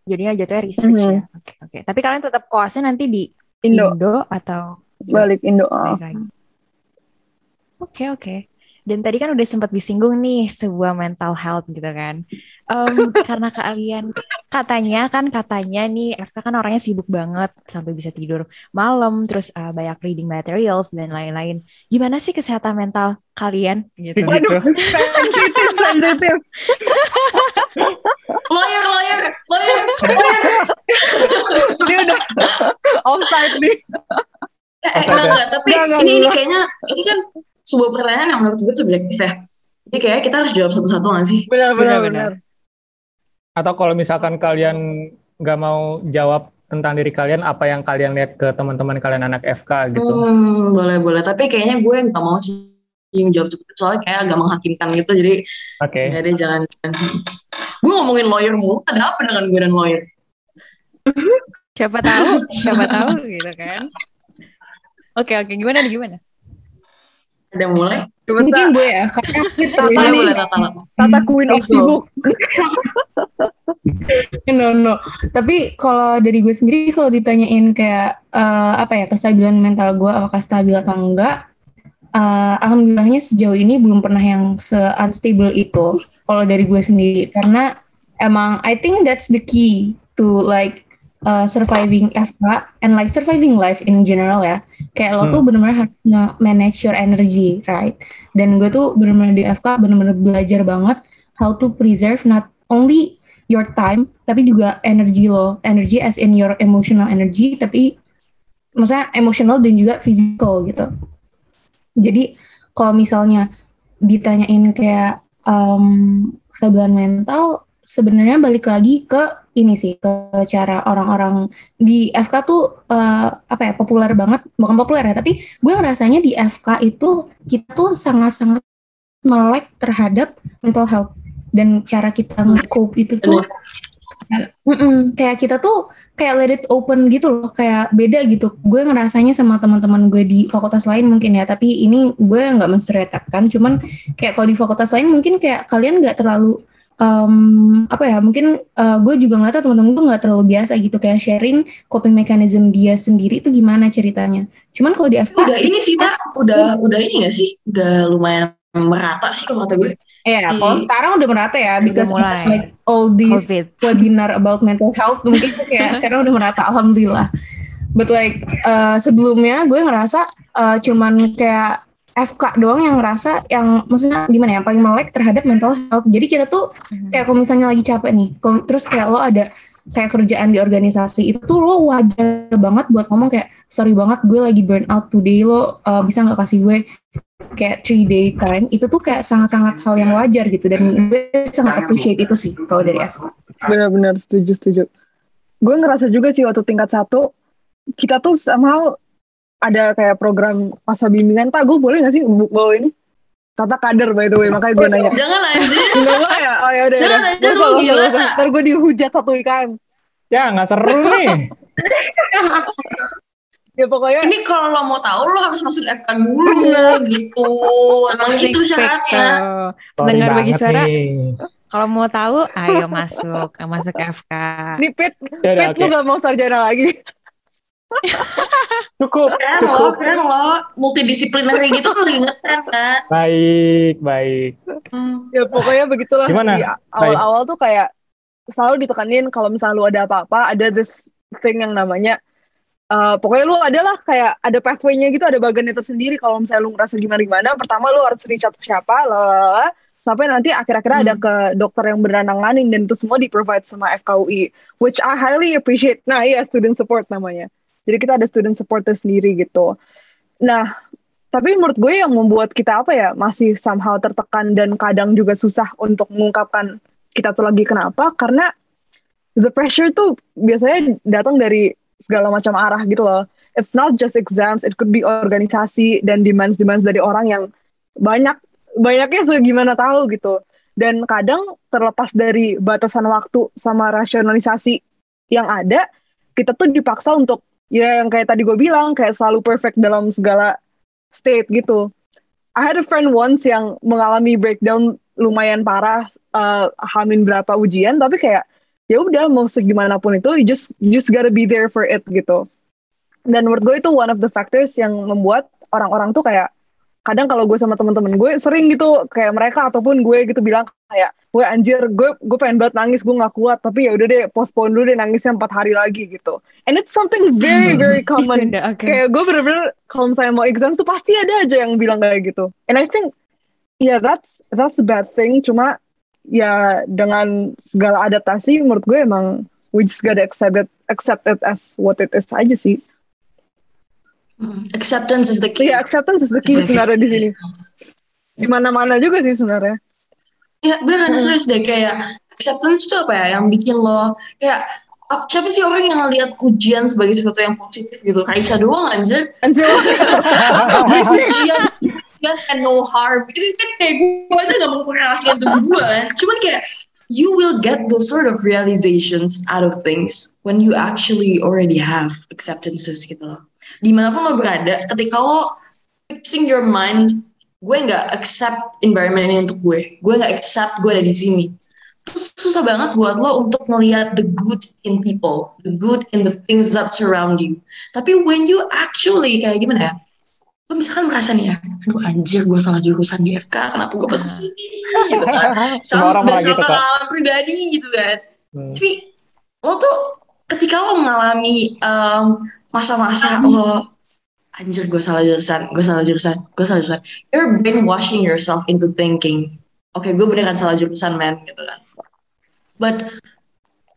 B: Jadinya jatuhnya research
G: Mhm.
B: ya. Oke, oke. Tapi kalian tetap koasnya nanti di
G: Indo,
B: Indo atau
G: balik Indo. ah.
B: Oke, oke. Dan tadi kan udah sempat disinggung nih sebuah mental health gitu kan. Em, karena kalian katanya kan katanya nih FK kan orangnya sibuk banget sampai bisa tidur malam terus eh, banyak reading materials dan lain-lain. Gimana sih kesehatan mental kalian gitu?
A: Gitu.
G: Waduh, sensitif, sensitif.
E: lawyer lawyer lawyer
G: Dia udah offside nih.
E: Eh, eh, enggak, enggak, tapi
G: Enggak, enggak,
E: ini, ini
G: enggak.
E: kayaknya ini kan sebuah pertanyaan yang menurut gue subjektif ya. Jadi kayak kita harus jawab satu-satu nggak sih?
G: Benar, benar.
A: Atau kalau misalkan kalian nggak mau jawab tentang diri kalian, apa yang kalian lihat ke teman-teman kalian anak FK gitu.
E: Hmm, boleh boleh. Tapi kayaknya gue nggak mau sih yang jawab cepet soalnya kayak agak menghakimkan gitu. Jadi
A: Oke.
E: nggak deh jangan. Gue ngomongin lawyer mulu. Ada apa dengan gue dan lawyer?
B: Siapa tahu, siapa tahu gitu kan. Oke, oke. Gimana nih gimana?
E: Ada mulai?
G: Coba
F: Mungkin gue ya, karena
G: Tata
E: Boleh
G: nih,
E: boleh Tata.
G: Tata Queen of. Sibuk.
F: no no. Tapi kalau dari gue sendiri kalau ditanyain kayak eh, apa ya kestabilan mental gue apakah stabil atau enggak, eh, alhamdulillahnya sejauh ini belum pernah yang se unstable itu. Kalau dari gue sendiri karena emang I think that's the key to like uh, surviving FK and like surviving life in general ya. Kayak lo
A: Hmm.
F: tuh bener-bener harus nge-manage your energy, right? Dan gue tuh bener-bener di FK bener-bener belajar banget how to preserve not only your time tapi juga energi lo, energy as in your emotional energy tapi maksudnya emotional dan juga physical gitu. Jadi kalau misalnya ditanyain kayak um, kestabilan mental sebenarnya balik lagi ke ini sih ke cara orang-orang di FK tuh eh, apa ya populer banget. Bukan populer ya tapi gue ngerasanya di FK itu kita tuh sangat-sangat melek terhadap mental health dan cara kita nge-cope itu tuh kayak, mm-mm, kayak kita tuh kayak let it open gitu loh kayak beda gitu. Gue ngerasanya sama teman-teman gue di fakultas lain mungkin ya tapi ini gue nggak menstereotipkan. Cuman kayak kalau di fakultas lain mungkin kayak kalian nggak terlalu um, apa ya mungkin uh, gue juga ngeliatnya teman-teman gue nggak terlalu biasa gitu. Kayak sharing coping mechanism dia sendiri itu gimana ceritanya. Cuman kalau di FK
E: Udah ini sih tak. Udah udah ini nggak sih? Udah lumayan merata sih kalau kata gue.
F: ya kalau sekarang udah merata ya because
B: mulai.
F: like all these
B: COVID.
F: webinar about mental health mungkin tuh kayak sekarang udah merata alhamdulillah but like uh, sebelumnya gue ngerasa uh, cuman kayak FK doang yang ngerasa yang maksudnya gimana ya paling melek terhadap mental health jadi kita tuh
B: Mhm.
F: kayak kalau misalnya lagi capek nih kalau- terus kayak lo ada kayak kerjaan di organisasi itu tuh lo wajar banget buat ngomong kayak sorry banget gue lagi burn out today lo uh, bisa nggak kasih gue kayak three day time itu tuh kayak sangat-sangat hal yang wajar gitu dan gue sangat appreciate itu sih kalau dari FK
G: Benar-benar setuju setuju. Gue ngerasa juga sih waktu tingkat satu kita tuh somehow ada kayak program masa bimbingan. Tak gue boleh gak sih bawa ini? Tata kader by the way, makanya gue nanya.
E: Jangan anjir.
G: Enggak boleh ya? Oh ya udah.
E: Jangan aja
G: Gua
E: lu, gila.
G: Ntar gue dihujat satu IKM.
A: Ya nggak seru nih.
G: ya pokoknya
E: Ini kalau lo mau tahu lo harus masuk FK dulu gitu. Emang itu syaratnya.
B: Dengar bagi suara. Kalau mau tahu, ayo masuk, masuk FK.
G: nih Pit,
A: Ya
G: Pit
A: oke.
G: gak mau sarjana lagi.
A: Cukup,
E: Keren lo, keren lo. Multidisiplinary gitu kan lagi ngetren kan.
A: Baik, baik.
E: Hmm.
G: ya pokoknya begitulah
A: Gimana?
G: di awal-awal tuh kayak selalu ditekanin kalau misalnya lu ada apa-apa ada this thing yang namanya uh, pokoknya lu adalah kayak ada pathway-nya gitu ada bagiannya tersendiri kalau misalnya lu ngerasa gimana-gimana pertama lu harus reach out ke siapa lalala, sampai nanti akhir-akhirnya ada
E: Hmm.
G: ke dokter yang beneran nanganin dan itu semua di provide sama FKUI which I highly appreciate. Nah iya student support namanya. Jadi kita ada student support sendiri gitu. Nah tapi menurut gue yang membuat kita apa ya masih somehow tertekan dan kadang juga susah untuk mengungkapkan kita tuh lagi kenapa karena the pressure tuh biasanya datang dari segala macam arah gitu loh it's not just exams it could be organisasi dan demands demands dari orang yang banyak banyaknya segimana tahu gitu dan kadang terlepas dari batasan waktu sama rasionalisasi yang ada kita tuh dipaksa untuk ya yang kayak tadi gue bilang kayak selalu perfect dalam segala state gitu. I had a friend once yang mengalami breakdown lumayan parah uh, hamin berapa ujian tapi kayak ya udah mau segimanapun itu you just you just gotta be there for it gitu. Dan menurut gue itu one of the factors yang membuat orang-orang tuh kayak kadang kalau gue sama temen-temen gue sering gitu kayak mereka ataupun gue gitu bilang kayak gue anjir gue gue pengen banget nangis gue nggak kuat tapi ya udah deh postpone dulu deh nangisnya empat hari lagi gitu and it's something very very common
B: Udah, oke.
G: kayak gue bener-bener kalau misalnya mau exam tuh pasti ada aja yang bilang kayak gitu and I think yeah that's that's a bad thing cuma ya dengan segala adaptasi menurut gue emang we just gotta accept it accept it as what it is aja sih.
E: Hmm. Acceptance is the key.
G: Iya acceptance is the key sebenarnya di sini. Di mana-mana juga sih sebenarnya.
E: Iya beneran serius deh kayak acceptance tuh apa ya yang bikin lo kayak ap- siapa sih orang yang ngeliat ujian sebagai sesuatu yang positif gitu? Raisa doang anjir.
G: Anjir.
E: Ujian ujian and no harm. Itu kan kayak gue aja gak mengkorelasikan tubuh gue kan. Cuman kayak you will get those sort of realizations out of things when you actually already have acceptances gitu loh. Di mana pun lo berada ketika lo fixing your mind gue nggak accept environment ini untuk gue. Gue nggak accept gue ada di sini. Terus susah banget buat lo untuk melihat the good in people the good in the things that surround you. Tapi when you actually kayak gimana ya lo misalkan merasa nih ya aduh anjir gue salah jurusan di FK kenapa gue masuk sini gitu kan.
A: Orang
E: Sama-
A: malah gitu,
E: pengalaman pribadi gitu kan.
A: Hmm.
E: tapi lo tuh ketika lo mengalami em, masa-masa lo anjir gue salah jurusan gue salah jurusan gue salah jurusan you're brainwashing yourself into thinking oke gue beneran salah jurusan man gitu kan. But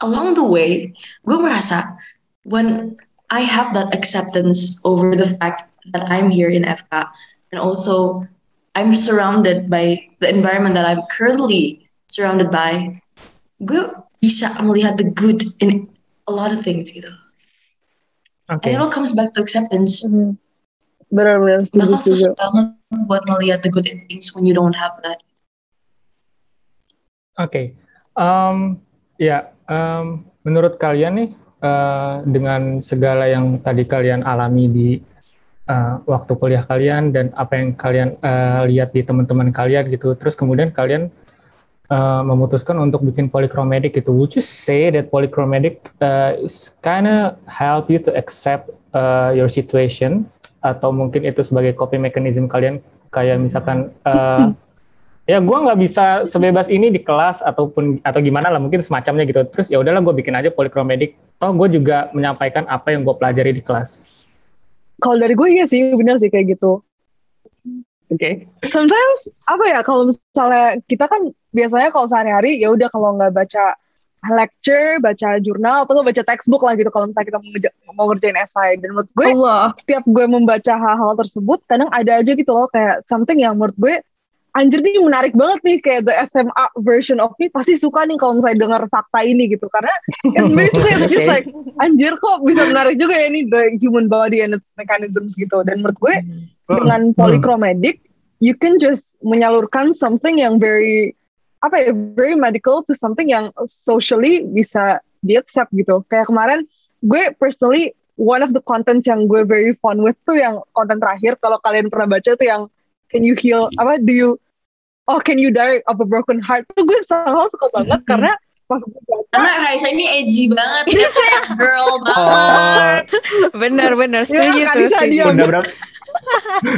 E: along the way gue merasa when I have that acceptance over the fact that I'm here in FK and also I'm surrounded by the environment that I'm currently surrounded by. Gue bisa melihat the good in a lot of things gitu
A: Oke.
E: and it all comes back to acceptance.
G: Mhm. benar-benar setuju
E: bakal
G: setuju
E: susah banget buat ngelihat the good in things when you don't have that.
A: Oke, Em, ya em, menurut kalian nih eh, dengan segala yang tadi kalian alami di eh, waktu kuliah kalian dan apa yang kalian eh, lihat di teman-teman kalian gitu, terus kemudian kalian eh, memutuskan untuk bikin polychromatic gitu. Would you say that polychromatic eh, is kinda help you to accept eh, your situation? Atau mungkin itu sebagai coping mechanism kalian? Kayak misalkan eh, ya gue nggak bisa sebebas ini di kelas ataupun atau gimana lah mungkin semacamnya gitu. Terus ya udahlah gue bikin aja polychromatic toh gue juga menyampaikan apa yang gue pelajari di kelas
G: kalau dari gue iya sih benar sih kayak gitu.
A: Oke.
G: Sometimes apa ya kalau misalnya kita kan biasanya kalau sehari-hari ya udah kalau nggak baca lecture, baca jurnal atau baca textbook lah gitu kalau misalnya kita mau, mau ngerjain essay. Dan menurut gue
F: Allah.
G: setiap gue membaca hal-hal tersebut kadang ada aja gitu loh kayak something yang menurut gue anjir nih menarik banget nih kayak the SMA version of me pasti suka nih kalau misalnya dengar fakta ini gitu. Karena it's basically it's just
A: Okay.
G: like anjir kok bisa menarik juga ya ini the human body and its mechanisms gitu. Dan menurut gue dengan polychromatic you can just menyalurkan something yang very apa ya very medical to something yang socially bisa di accept gitu. Kayak kemarin gue personally one of the contents yang gue very fun with tuh yang konten terakhir kalau kalian pernah baca tuh yang can you heal apa do you oh can you die of a broken heart tuh gue selalu suka banget
B: Mm-hmm.
G: karena pas gue baca
E: Karena Raisa ini edgy banget, dia sad girl banget.
A: Oh,
B: bener bener
G: Ya,
B: setuju tuh setuju.
A: udah berapa?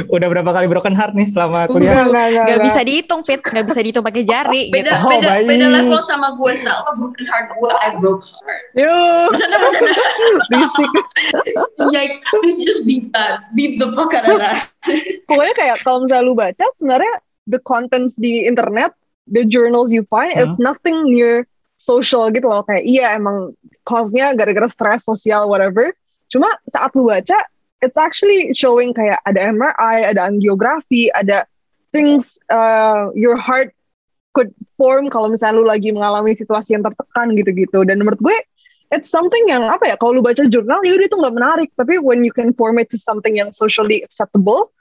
A: udah berapa kali broken heart nih selama kuliah?
G: enggak, enggak,
B: Gak
G: enggak.
B: bisa dihitung Pit Gak bisa dihitung pakai jari gitu
E: Beda,
A: Oh,
E: beda,
A: baik.
E: beda level sama gue. Sama broken heart gue, I broke heart.
G: Yuk,
E: Bercanda, bercanda. Yikes, please just beep that. Beep the fuck out of that.
G: Pokoknya kayak kalau misalnya lu baca, sebenarnya the contents di internet, the journals you find,
A: Hmm.
G: it's nothing near social gitu loh. Kayak iya emang cause-nya gara-gara stres sosial, whatever. Cuma saat lu baca, it's actually showing kayak ada MRI, ada angiografi, ada things uh, your heart could form kalau misalnya lu lagi mengalami situasi yang tertekan gitu-gitu. Dan menurut gue, it's something yang apa ya, kalau lu baca jurnal, ya udah itu nggak menarik. Tapi when you can form it to something yang socially acceptable,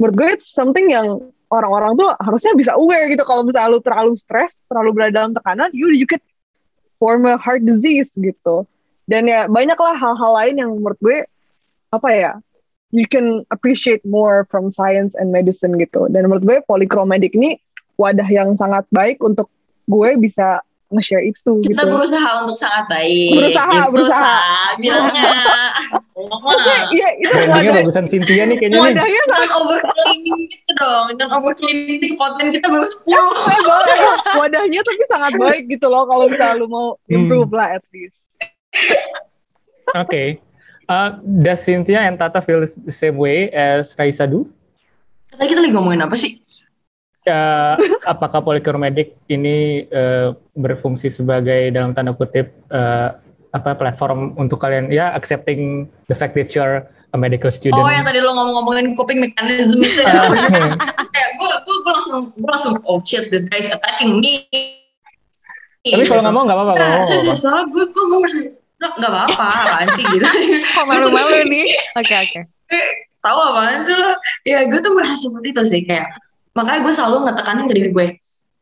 G: menurut gue it's something yang orang-orang tuh harusnya bisa aware gitu kalau misalnya lu terlalu stres, terlalu berada dalam tekanan, you you could form a heart disease gitu. Dan ya banyaklah hal-hal lain yang menurut gue apa ya, you can appreciate more from science and medicine gitu. Dan menurut gue polychromatic ini wadah yang sangat baik untuk gue bisa nge-share itu
E: Kita
G: gitu.
E: berusaha untuk sangat baik.
G: Berusaha,
E: gitu,
G: berusaha.
E: Sa, bilangnya.
G: Oke, iya itu
A: Brandingnya
G: wadah,
A: bagusan Cynthia nih kayaknya nih.
G: wadahnya
E: Jangan overclaiming gitu dong. Jangan overclaiming konten kita baru 10.
G: Eh, boleh, wadahnya tapi sangat baik gitu loh kalau misalnya lu mau improve lah at least.
A: Oke. Uh, does Cynthia and Tata feel the same way as Raisa do?
E: Tadi kita lagi ngomongin apa sih?
A: Uh, apakah polychromatic ini uh, berfungsi sebagai dalam tanda kutip uh, apa platform untuk kalian ya accepting the fact that you're a medical student?
E: Oh yang tadi lo ngomong-ngomongin coping mechanism itu ya. Gue, gue, gue langsung, gue langsung, oh shit, this guy is attacking me.
A: Tapi kalau nggak mau nggak apa-apa.
E: Nah, soalnya gue, gue, gue nggak nggak apa-apa, apaan sih gitu.
B: Kok malu-malu nih Oke oke
E: Tahu apaan sih lo? Ya gue tuh merasa seperti itu sih, kayak makanya gue selalu ngetekanin ke diri gue.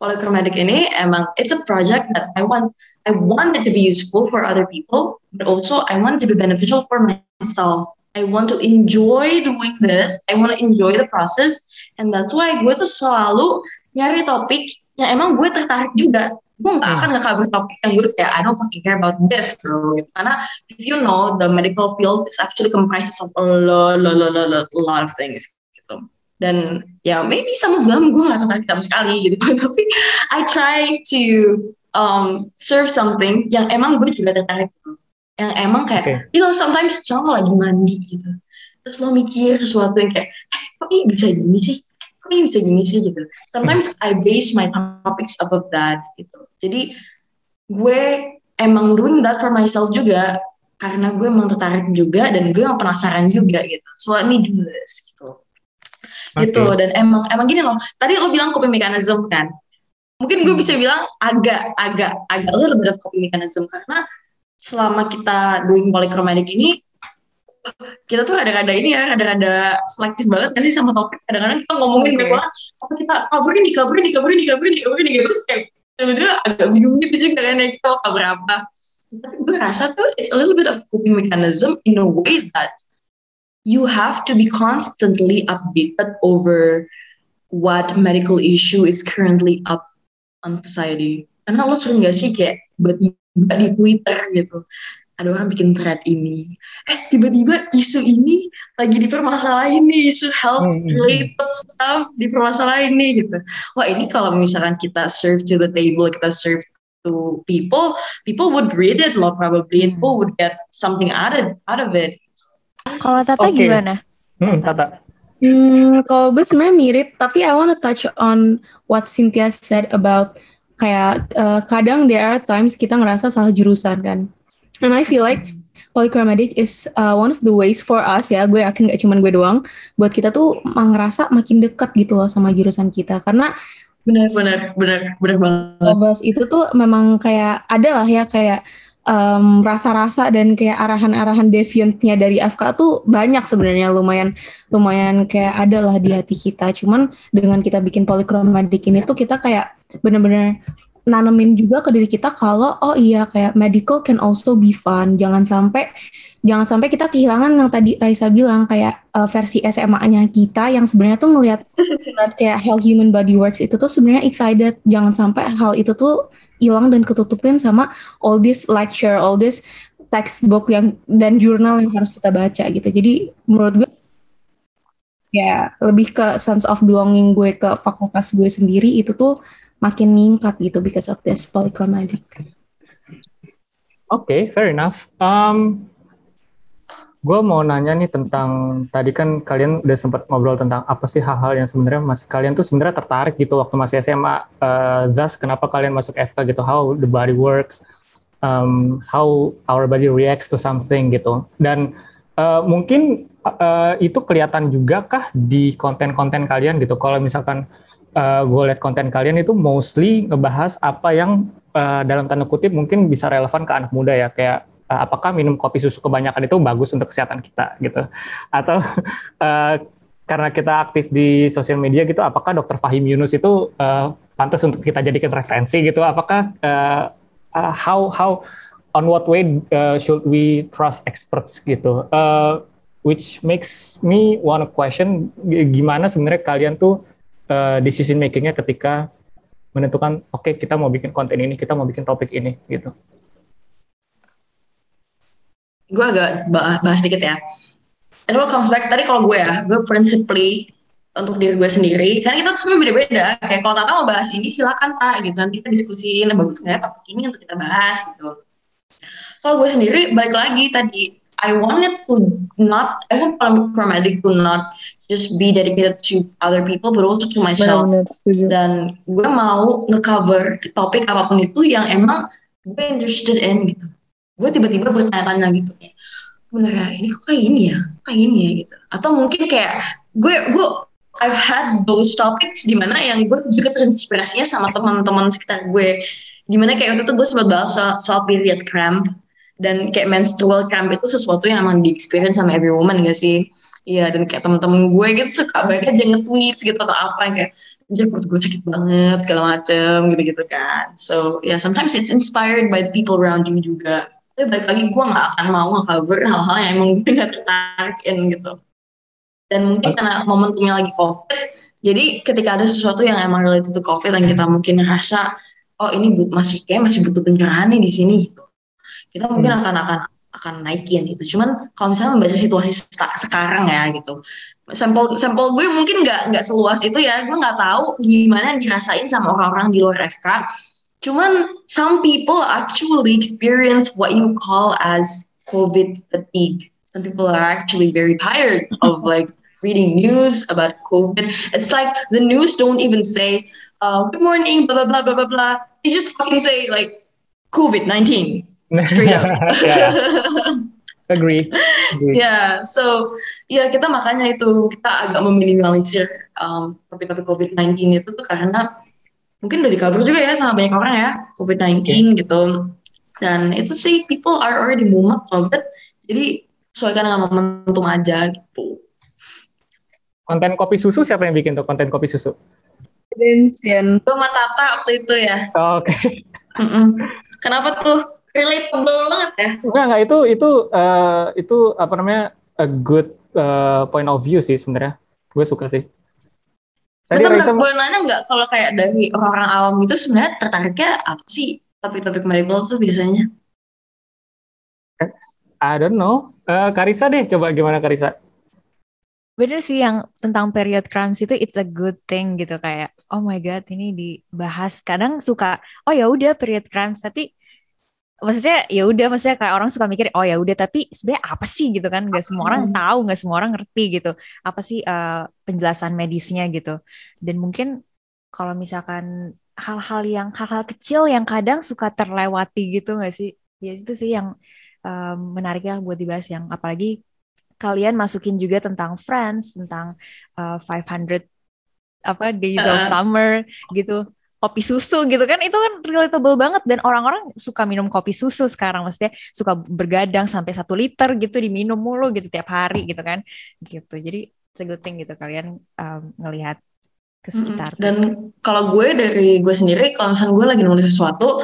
E: Polychromatic ini emang it's a project that I want I want it to be useful for other people, but also I want it to be beneficial for myself. I want to enjoy doing this. I want to enjoy the process, and that's why gue tuh selalu nyari topik yang emang gue tertarik juga. Gue nggak akan nge-cover topik yang gue kayak I don't fucking care about this, bro. Karena if you know the medical field is actually comprises of a lot, lot, lot, lot, lot of things. Dan ya maybe some of them gue gak tertarik sama sekali gitu. Tapi I try to um, serve something yang emang gue juga tertarik gitu. Yang emang kayak,
A: Oke.
E: you know sometimes lo lagi mandi gitu. Terus lo mikir sesuatu yang kayak, eh kok ini bisa gini sih? Kok ini bisa gini sih gitu. Sometimes I base my topics of that gitu. Jadi gue emang doing that for myself juga karena gue emang tertarik juga dan gue emang penasaran juga gitu. So let me do this gitu. Gitu
A: Oke.
E: dan emang emang gini loh. Tadi lo bilang coping mechanism kan. Mungkin gue bisa bilang agak agak agak a little bit of coping mechanism karena selama kita doing polychromatic ini kita tuh rada-rada ini ya, rada-rada selektif banget gak sih sama topik. Kadang-kadang kita ngomongin banget, apa kita cover ini, cover ini, cover ini, cover ini, cover ini, gitu. Terus kayak agak bingung gitu juga kan ya kita mau cover apa. Tapi gue rasa tuh it's a little bit of coping mechanism in a way that you have to be constantly updated over what medical issue is currently up on society. Karena lo sering gak sih kayak tiba-tiba di Twitter gitu, ada orang bikin thread ini, eh tiba-tiba isu ini lagi dipermasalahin nih, isu health
A: Hmm, hmm, hmm.
E: related stuff dipermasalahin nih gitu. Wah ini kalau misalkan kita serve to the table, kita serve to people, people would read it loh probably, and people would get something out of out of it.
B: Kalau Tata
A: Oke.
B: gimana?
A: Hmm, Tata.
F: Hmm, kalau gue sebenarnya mirip, tapi I want to touch on what Cynthia said about kayak uh, kadang there are times kita ngerasa salah jurusan kan. And I feel like polychromatic is uh, one of the ways for us ya, gue yakin gak cuman gue doang, buat kita tuh ngerasa makin dekat gitu loh sama jurusan kita. Karena
E: Benar, benar, benar, benar banget.
F: Itu tuh memang kayak ada lah ya kayak em, rasa-rasa dan kayak arahan-arahan deviantnya dari FK tuh banyak sebenarnya lumayan lumayan kayak ada lah di hati kita. Cuman dengan kita bikin polychromatic ini tuh kita kayak bener-bener nanemin juga ke diri kita kalau oh iya kayak medical can also be fun. Jangan sampai jangan sampai kita kehilangan yang tadi Raisa bilang kayak uh, versi SMA-nya kita yang sebenarnya tuh ngelihat kayak how human body works itu tuh sebenarnya excited. Jangan sampai hal itu tuh hilang dan ketutupin sama all this lecture, all this textbook yang dan jurnal yang harus kita baca gitu. Jadi menurut gue ya lebih ke sense of belonging gue ke fakultas gue sendiri itu tuh makin meningkat gitu because of this polychromatic.
A: Oke, okay, fair enough. Um, gue mau nanya nih tentang tadi kan kalian udah sempat ngobrol tentang apa sih hal-hal yang sebenarnya masih kalian tuh sebenarnya tertarik gitu waktu masih SMA. Uh, thus kenapa kalian masuk FK gitu? How the body works, um, how our body reacts to something gitu. Dan uh, mungkin uh, itu kelihatan juga kah di konten-konten kalian gitu? Kalau misalkan uh, gue lihat konten kalian itu mostly ngebahas apa yang uh, dalam tanda kutip mungkin bisa relevan ke anak muda ya kayak uh, apakah minum kopi susu kebanyakan itu bagus untuk kesehatan kita gitu. Atau uh, karena kita aktif di sosial media gitu apakah dokter Fahim Yunus itu uh, pantas untuk kita jadikan referensi gitu? Apakah uh, how how on what way uh, should we trust experts gitu? Uh, which makes me to question gimana sebenarnya kalian tuh uh, decision makingnya ketika menentukan oke okay, kita mau bikin konten ini kita mau bikin topik ini gitu
E: gue agak bahas, bahas dikit ya. And what comes back tadi kalau gue ya, gue principally untuk diri gue sendiri, karena kita tuh sebenarnya beda-beda. Kayak kalau Tata mau bahas ini silakan tak gitu, nanti kita diskusiin bagus nggak ya topik ini untuk kita bahas gitu. Kalau gue sendiri balik lagi tadi, I wanted to not, I want paramedic to not just be dedicated to other people, but also to myself. Dan gue mau ngecover topik apa pun itu yang emang gue interested in gitu gue tiba-tiba bertanya-tanya gitu kayak bener ya ini kok kayak gini ya? Kayak gini ya? Gitu. Atau mungkin kayak gue gue I've had those topics di mana yang gue juga terinspirasinya sama teman-teman sekitar gue. Di mana kayak waktu itu gue sempat bahas soal, soal period cramp. Dan kayak menstrual cramp itu sesuatu yang emang di experience sama every woman gak sih? Iya dan kayak temen-temen gue gitu suka banget aja nge-tweets gitu atau apa kayak anjir perut gue sakit banget segala macem gitu-gitu kan. So yeah sometimes it's inspired by the people around you juga tapi balik lagi gue gak akan mau nge-cover hal-hal yang emang gue gak tertarikin gitu. Dan mungkin karena momentumnya lagi covid jadi ketika ada sesuatu yang emang related to covid dan kita mungkin ngerasa oh ini but masih kayak masih butuh pencerahan nih di sini gitu. Kita mungkin hmm. akan akan akan naikin gitu. Cuman kalau misalnya membaca situasi sekarang ya gitu. Sampel sampel gue mungkin nggak nggak seluas itu ya. Gue nggak tahu gimana yang dirasain sama orang-orang di luar FK Cuman some people actually experience what you call as COVID fatigue. Some people are actually very tired of like reading news about COVID. It's like the news don't even say, uh, good morning, blah, blah, blah, blah, blah, blah. They just fucking say like COVID-19 straight up.
A: Agree.
E: Agree. Yeah, so ya yeah, kita makanya itu kita agak meminimalisir um, topik-topik COVID-19 itu tuh karena mungkin udah dikabur juga ya sama banyak orang ya COVID-19 yeah. gitu. Dan itu sih people are already mumet of it jadi sesuaikan dengan momentum aja gitu.
A: Konten kopi susu siapa yang bikin tuh konten kopi susu?
C: Vincent
E: itu Tata waktu itu ya.
A: Oh, oke. Okay.
E: kenapa tuh? Relatable banget ya?
A: Enggak enggak. Itu itu uh, itu apa namanya a good uh, point of view sih sebenarnya. Gue suka sih
E: Tadi Raisa boleh nanya nggak kalau kayak dari orang-orang awam itu sebenarnya tertariknya apa sih topik-topik medical tuh biasanya?
A: I don't know. Uh, Karisa deh, coba gimana Karisa?
B: Bener sih yang tentang period cramps itu it's a good thing gitu kayak oh my god ini dibahas. Kadang suka oh ya udah period cramps tapi maksudnya ya udah maksudnya kayak orang suka mikir oh ya udah tapi sebenarnya apa sih? gitu kan. Nggak semua orang tahu nggak semua orang ngerti gitu. Apa sih uh, penjelasan medisnya gitu. Dan mungkin kalau misalkan hal-hal yang hal-hal kecil yang kadang suka terlewati gitu nggak sih? Ya itu sih yang um, menarik ya buat dibahas yang apalagi kalian masukin juga tentang Friends tentang uh, 500 apa Days of Summer gitu kopi susu gitu kan itu kan relatable banget dan orang-orang suka minum kopi susu sekarang maksudnya suka bergadang sampai satu liter gitu diminum mulu gitu tiap hari gitu kan gitu jadi thing gitu kalian um, ngelihat ke sekitar.
E: Dan kalau gue dari gue sendiri, kalau misalnya gue lagi nulis sesuatu,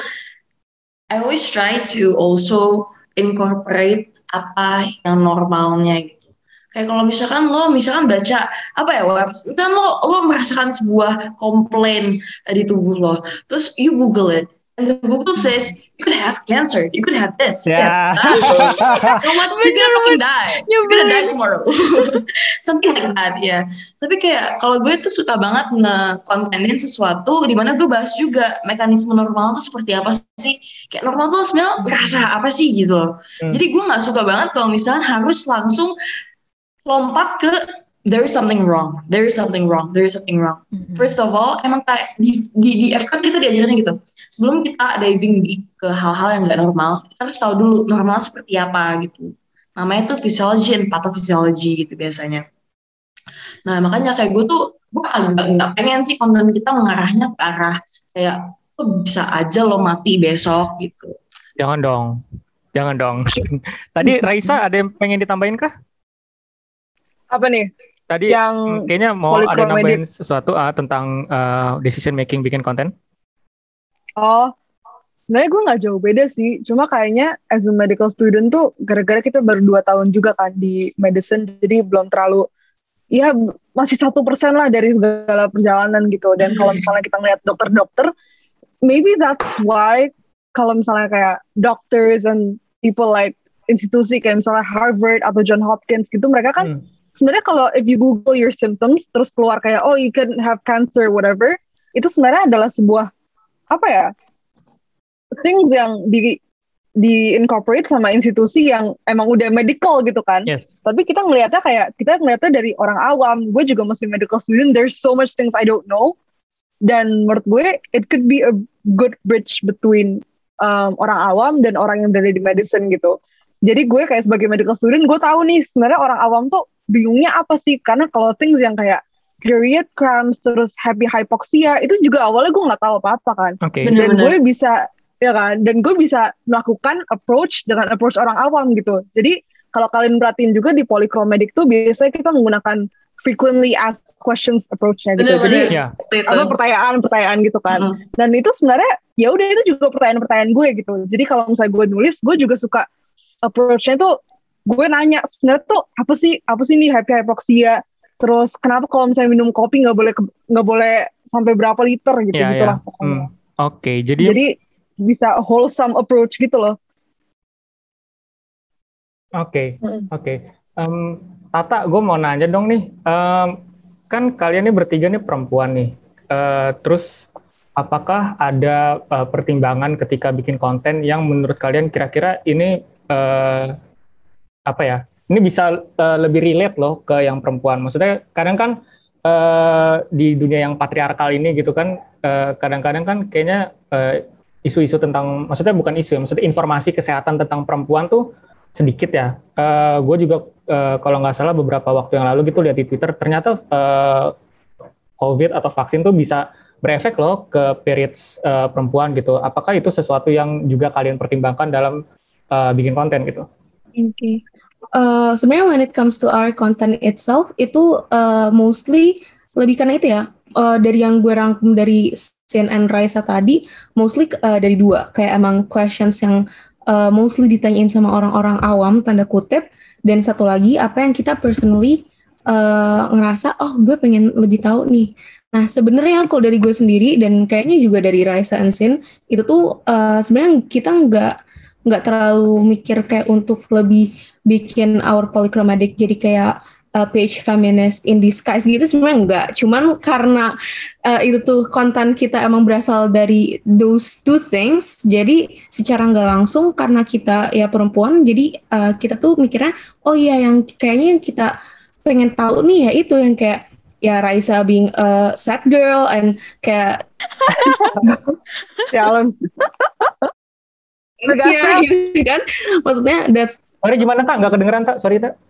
E: I always try to also incorporate apa yang normalnya gitu. Kayak kalau misalkan lo misalkan baca apa ya web, kan lo lo merasakan sebuah komplain di tubuh lo, terus you Google it, and the Google says you could have cancer, you could have this,
A: Yeah.
E: that. you know what? You're gonna fucking die. You're gonna die tomorrow. Something like that ya. Tapi kayak kalau gue tuh suka banget nge-contenin sesuatu di mana gue bahas juga mekanisme normal tuh seperti apa sih. Kayak normal tuh sebenarnya ngerasa apa sih gitu loh.
A: Hmm.
E: Jadi gue nggak suka banget kalau misalnya harus langsung lompat ke there is something wrong, there is something wrong, there is something wrong.
B: Mhm.
E: First of all, emang kayak di, di, di FK kita diajarin gitu. Sebelum kita diving di, ke hal-hal yang nggak normal, kita harus tahu dulu normal seperti apa gitu. Namanya tuh physiology and pathophysiology gitu biasanya. Nah makanya kayak gue tuh, gue agak nggak pengen sih konten kita mengarahnya ke arah kayak "Oh, bisa aja lo mati besok gitu.
A: Jangan dong. Jangan dong. Tadi Raisa ada yang pengen ditambahin kah?
G: Apa nih?
A: Tadi
G: Yang
A: kayaknya mau ada nambahin sesuatu ah, tentang uh, decision making bikin konten.
G: Oh, sebenarnya gue nggak jauh beda sih. Cuma kayaknya as a medical student tuh gara-gara kita baru dua tahun juga kan di medicine, jadi belum terlalu ya masih satu persen lah dari segala perjalanan gitu. Dan kalau misalnya kita ngeliat dokter-dokter, maybe that's why kalau misalnya kayak doctors and people like institusi kayak misalnya Harvard atau John Hopkins gitu, mereka kan
A: Hmm.
G: Sebenarnya kalau if you Google your symptoms terus keluar kayak oh you can have cancer whatever, itu sebenarnya adalah sebuah apa ya things yang di di incorporate sama institusi yang emang udah medical gitu kan.
A: Yes.
G: Tapi kita ngelihatnya kayak kita ngelihatnya dari orang awam. Gue juga masih medical student. There's so much things I don't know. Dan menurut gue it could be a good bridge between um, orang awam dan orang yang berada di medicine gitu. Jadi gue kayak sebagai medical student gue tahu nih sebenarnya orang awam tuh bingungnya apa sih? Karena kalau things yang kayak period cramps terus happy hypoxia itu juga awalnya gue nggak tahu apa-apa kan
A: Oke.
E: Bener.
G: dan gue bisa ya kan dan gue bisa melakukan approach dengan approach orang awam gitu jadi kalau kalian perhatiin juga di polychromatic tuh biasanya kita menggunakan frequently asked questions approach-nya gitu
E: Bener-bener.
G: jadi
A: Ya.
G: Apa pertanyaan-pertanyaan gitu kan
E: Mm.
G: dan itu sebenarnya ya udah itu juga pertanyaan-pertanyaan gue gitu jadi kalau misalnya gue nulis gue juga suka approach-nya tuh gue nanya sebenarnya tuh apa sih apa sih nih happy hypoxia terus kenapa kalau misalnya minum kopi nggak boleh nggak boleh sampai berapa liter gitu
A: Ya,
G: gitu
A: ya.
G: lah pokoknya
A: Hmm. Oke, jadi,
G: jadi bisa wholesome approach gitu loh
A: oke,
G: Mm.
A: oke. Em, Tata, gue mau nanya dong nih. Em, kan kalian ini bertiga nih perempuan nih. Eh, terus apakah ada eh, pertimbangan ketika bikin konten yang menurut kalian kira-kira ini eh, apa ya? Ini bisa eh, lebih relate loh ke yang perempuan. Maksudnya kadang kan eh, di dunia yang patriarkal ini gitu kan, eh, kadang-kadang kan kayaknya eh, isu-isu tentang, maksudnya bukan isu ya, maksudnya informasi kesehatan tentang perempuan tuh sedikit ya. Eh gue juga eh, kalau nggak salah beberapa waktu yang lalu gitu lihat di Twitter, ternyata eh, COVID atau vaksin tuh bisa berefek loh ke periods eh, perempuan gitu. Apakah itu sesuatu yang juga kalian pertimbangkan dalam eh, bikin konten gitu?
F: Oke. Uh, sebenarnya when it comes to our content itself itu uh, mostly lebih karena itu ya uh, dari yang gue rangkum dari CNN Raisa tadi mostly uh, dari dua. Kayak emang questions yang uh, mostly ditanyain sama orang-orang awam tanda kutip. Dan satu lagi apa yang kita personally uh, ngerasa oh gue pengen lebih tahu nih. Nah, sebenarnya kalau dari gue sendiri dan kayaknya juga dari Raisa and Sin itu tuh uh, sebenarnya kita nggak nggak terlalu mikir kayak untuk lebih bikin our polychromatic jadi kayak uh, page feminist in disguise gitu sebenarnya enggak. Cuman karena uh, itu tuh konten kita emang berasal dari those two things, jadi secara nggak langsung karena kita ya perempuan, jadi uh, kita tuh mikirnya oh iya yang kayaknya yang kita pengen tahu nih ya itu yang kayak ya Raisa being a sad girl and kayak
G: ya alam
F: ya, gitu kan maksudnya that's
A: Sorry gimana tak? Nggak kedengeran tak? Sorry tak?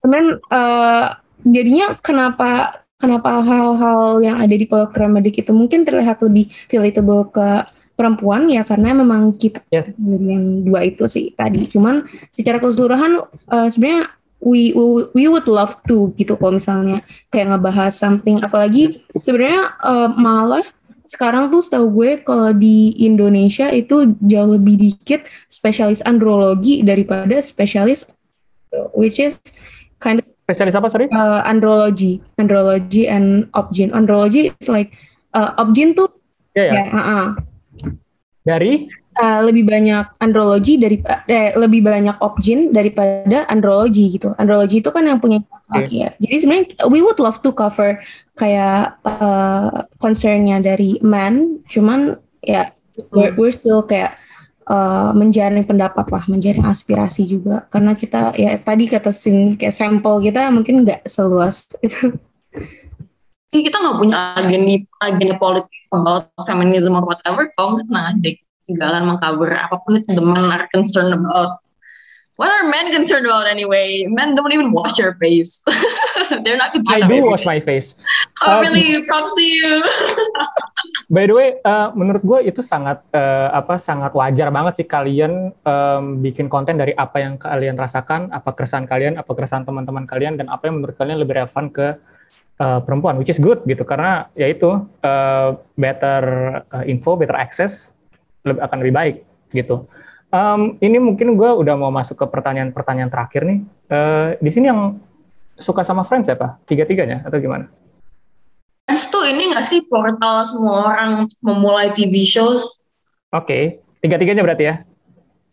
F: Cuman eh, jadinya kenapa kenapa hal-hal yang ada di Polychromatic itu mungkin terlihat lebih relatable ke perempuan ya karena memang kita
A: Yes.
F: sendiri yang dua itu sih tadi. Cuman secara keseluruhan eh, sebenarnya we, we we would love to gitu kalau misalnya kayak ngebahas something apalagi sebenarnya uh, malah sekarang tuh setahu gue kalau di Indonesia itu jauh lebih dikit spesialis andrologi daripada spesialis which is kind of
A: spesialis apa sorry
F: uh, andrology andrology and obgyn andrology is like uh, obgyn tuh
A: yeah, yeah.
F: ya uh -uh.
A: dari
F: uh, lebih banyak andrologi dari eh, lebih banyak obgyn daripada andrologi gitu. Andrologi itu kan yang punya laki okay. ya. Jadi sebenarnya we would love to cover kayak uh, concernnya dari man, cuman ya we're, we're still kayak uh, menjaring pendapat lah, menjaring aspirasi juga. Karena kita ya tadi kata sin kayak sampel kita mungkin nggak seluas itu.
E: Kita nggak punya agenda agenda politik about feminism or whatever, kalau nggak tenang aja akan mengcover apa pun itu the men are concerned about. What are men concerned about anyway? Men don't even wash their face. They're not concerned.
A: I do wash my face.
E: Oh uh, really? Props to you.
A: by the way, uh, menurut gue itu sangat uh, apa sangat wajar banget sih kalian um, bikin konten dari apa yang kalian rasakan, apa keresahan kalian, apa keresahan teman-teman kalian, dan apa yang menurut kalian lebih relevan ke uh, perempuan, which is good gitu karena ya itu uh, better uh, info, better access lebih, akan lebih baik gitu. Um, ini mungkin gue udah mau masuk ke pertanyaan-pertanyaan terakhir nih. Uh, di sini yang suka sama Friends ya Pak? Tiga-tiganya atau gimana?
E: Friends tuh ini nggak sih portal semua orang memulai TV shows?
A: Oke, okay. tiga-tiganya berarti ya?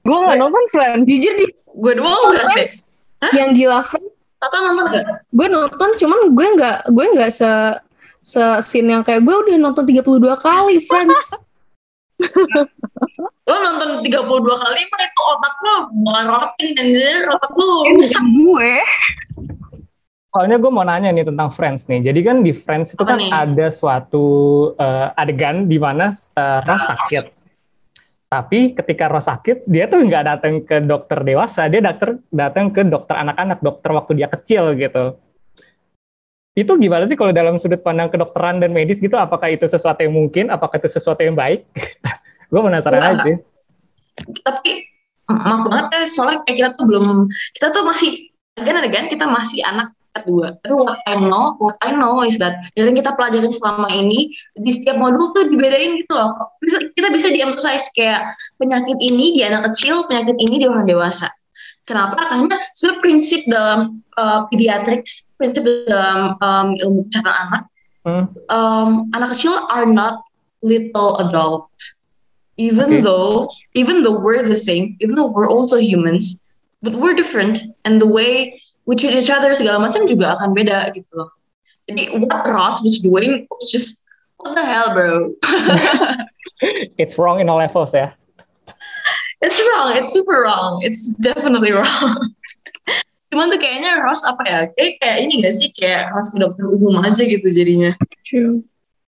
G: Gue nggak nonton Friends.
F: Jujur di
E: gue doang berarti.
F: Yang gila Friends.
E: Tata nonton gak?
F: Gue nonton, cuman gue nggak gue nggak se se scene yang kayak gue udah nonton 32 kali Friends.
E: lo nonton 32 kali mah itu otak lo merotin anjir otak lo rusak.
F: gue.
A: Soalnya gue mau nanya nih tentang Friends nih. Jadi kan di Friends itu Apa kan nih? ada suatu uh, adegan di mana uh, Ross sakit. Tapi ketika Ross sakit dia tuh nggak datang ke dokter dewasa dia datang datang ke dokter anak-anak dokter waktu dia kecil gitu. Itu gimana sih kalau dalam sudut pandang kedokteran dan medis gitu? Apakah itu sesuatu yang mungkin? Apakah itu sesuatu yang baik gue penasaran aja. sih
E: tapi maaf banget ya soalnya kayak kita tuh belum kita tuh masih agan-agan kita masih anak kedua. Tapi what I know what I know is that dari yang kita pelajarin selama ini di setiap modul tuh dibedain gitu loh. Bisa, kita bisa di-emphasize kayak penyakit ini di anak kecil penyakit ini di orang dewasa. Kenapa? Karena sebenarnya prinsip dalam uh, pediatrics prinsip dalam um, ilmu kesehatan anak, hmm. um, anak kecil are not little adult. Even okay. though, even though we're the same, even though we're also humans, but we're different, and the way we treat each other segala macam juga akan beda gitu loh. Jadi what Ross was doing was just what the hell, bro?
A: it's wrong in all levels ya.
E: It's wrong. It's super wrong. It's definitely wrong. Cuman tuh kayaknya Ross apa ya? Kayak kayak ini gak sih kayak Ross ke dokter umum aja gitu jadinya.
F: True.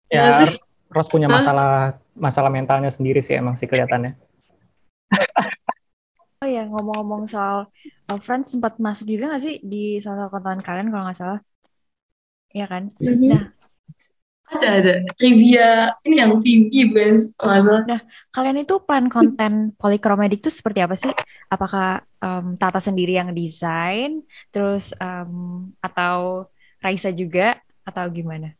A: Ya, ya sih? Ross punya masalah masalah mentalnya sendiri sih emang sih kelihatannya.
B: oh ya ngomong-ngomong soal uh, Friends sempat masuk juga gak sih di salah satu konten kalian kalau nggak salah? Iya kan? Mm -hmm. Nah,
E: ada ada trivia ini yang Vivi Benz
B: Nah, kalian itu plan konten polikromatik itu seperti apa sih? Apakah um, Tata sendiri yang desain, terus um, atau Raisa juga, atau gimana?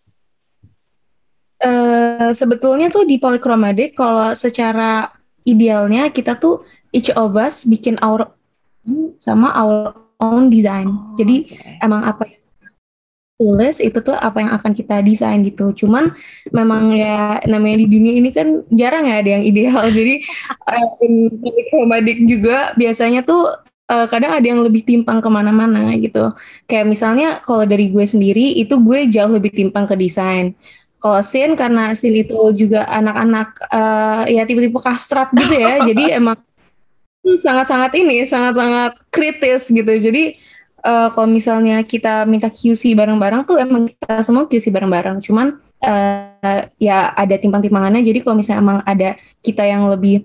F: Uh, sebetulnya tuh di polikromatik kalau secara idealnya kita tuh each of us bikin our sama our own design. Oh, Jadi okay. emang apa yang tulis itu tuh apa yang akan kita desain gitu. Cuman memang ya namanya di dunia ini kan jarang ya ada yang ideal. Jadi uh, in juga biasanya tuh uh, kadang ada yang lebih timpang ke mana-mana gitu. Kayak misalnya kalau dari gue sendiri itu gue jauh lebih timpang ke desain. Kalau Sin karena Sin itu juga anak-anak uh, ya tipe-tipe kastrat gitu ya. jadi emang sangat-sangat ini sangat-sangat kritis gitu. Jadi uh, kalau misalnya kita minta QC bareng-bareng tuh emang kita semua QC bareng-bareng. Cuman uh, ya ada timpang-timpangannya. Jadi kalau misalnya emang ada kita yang lebih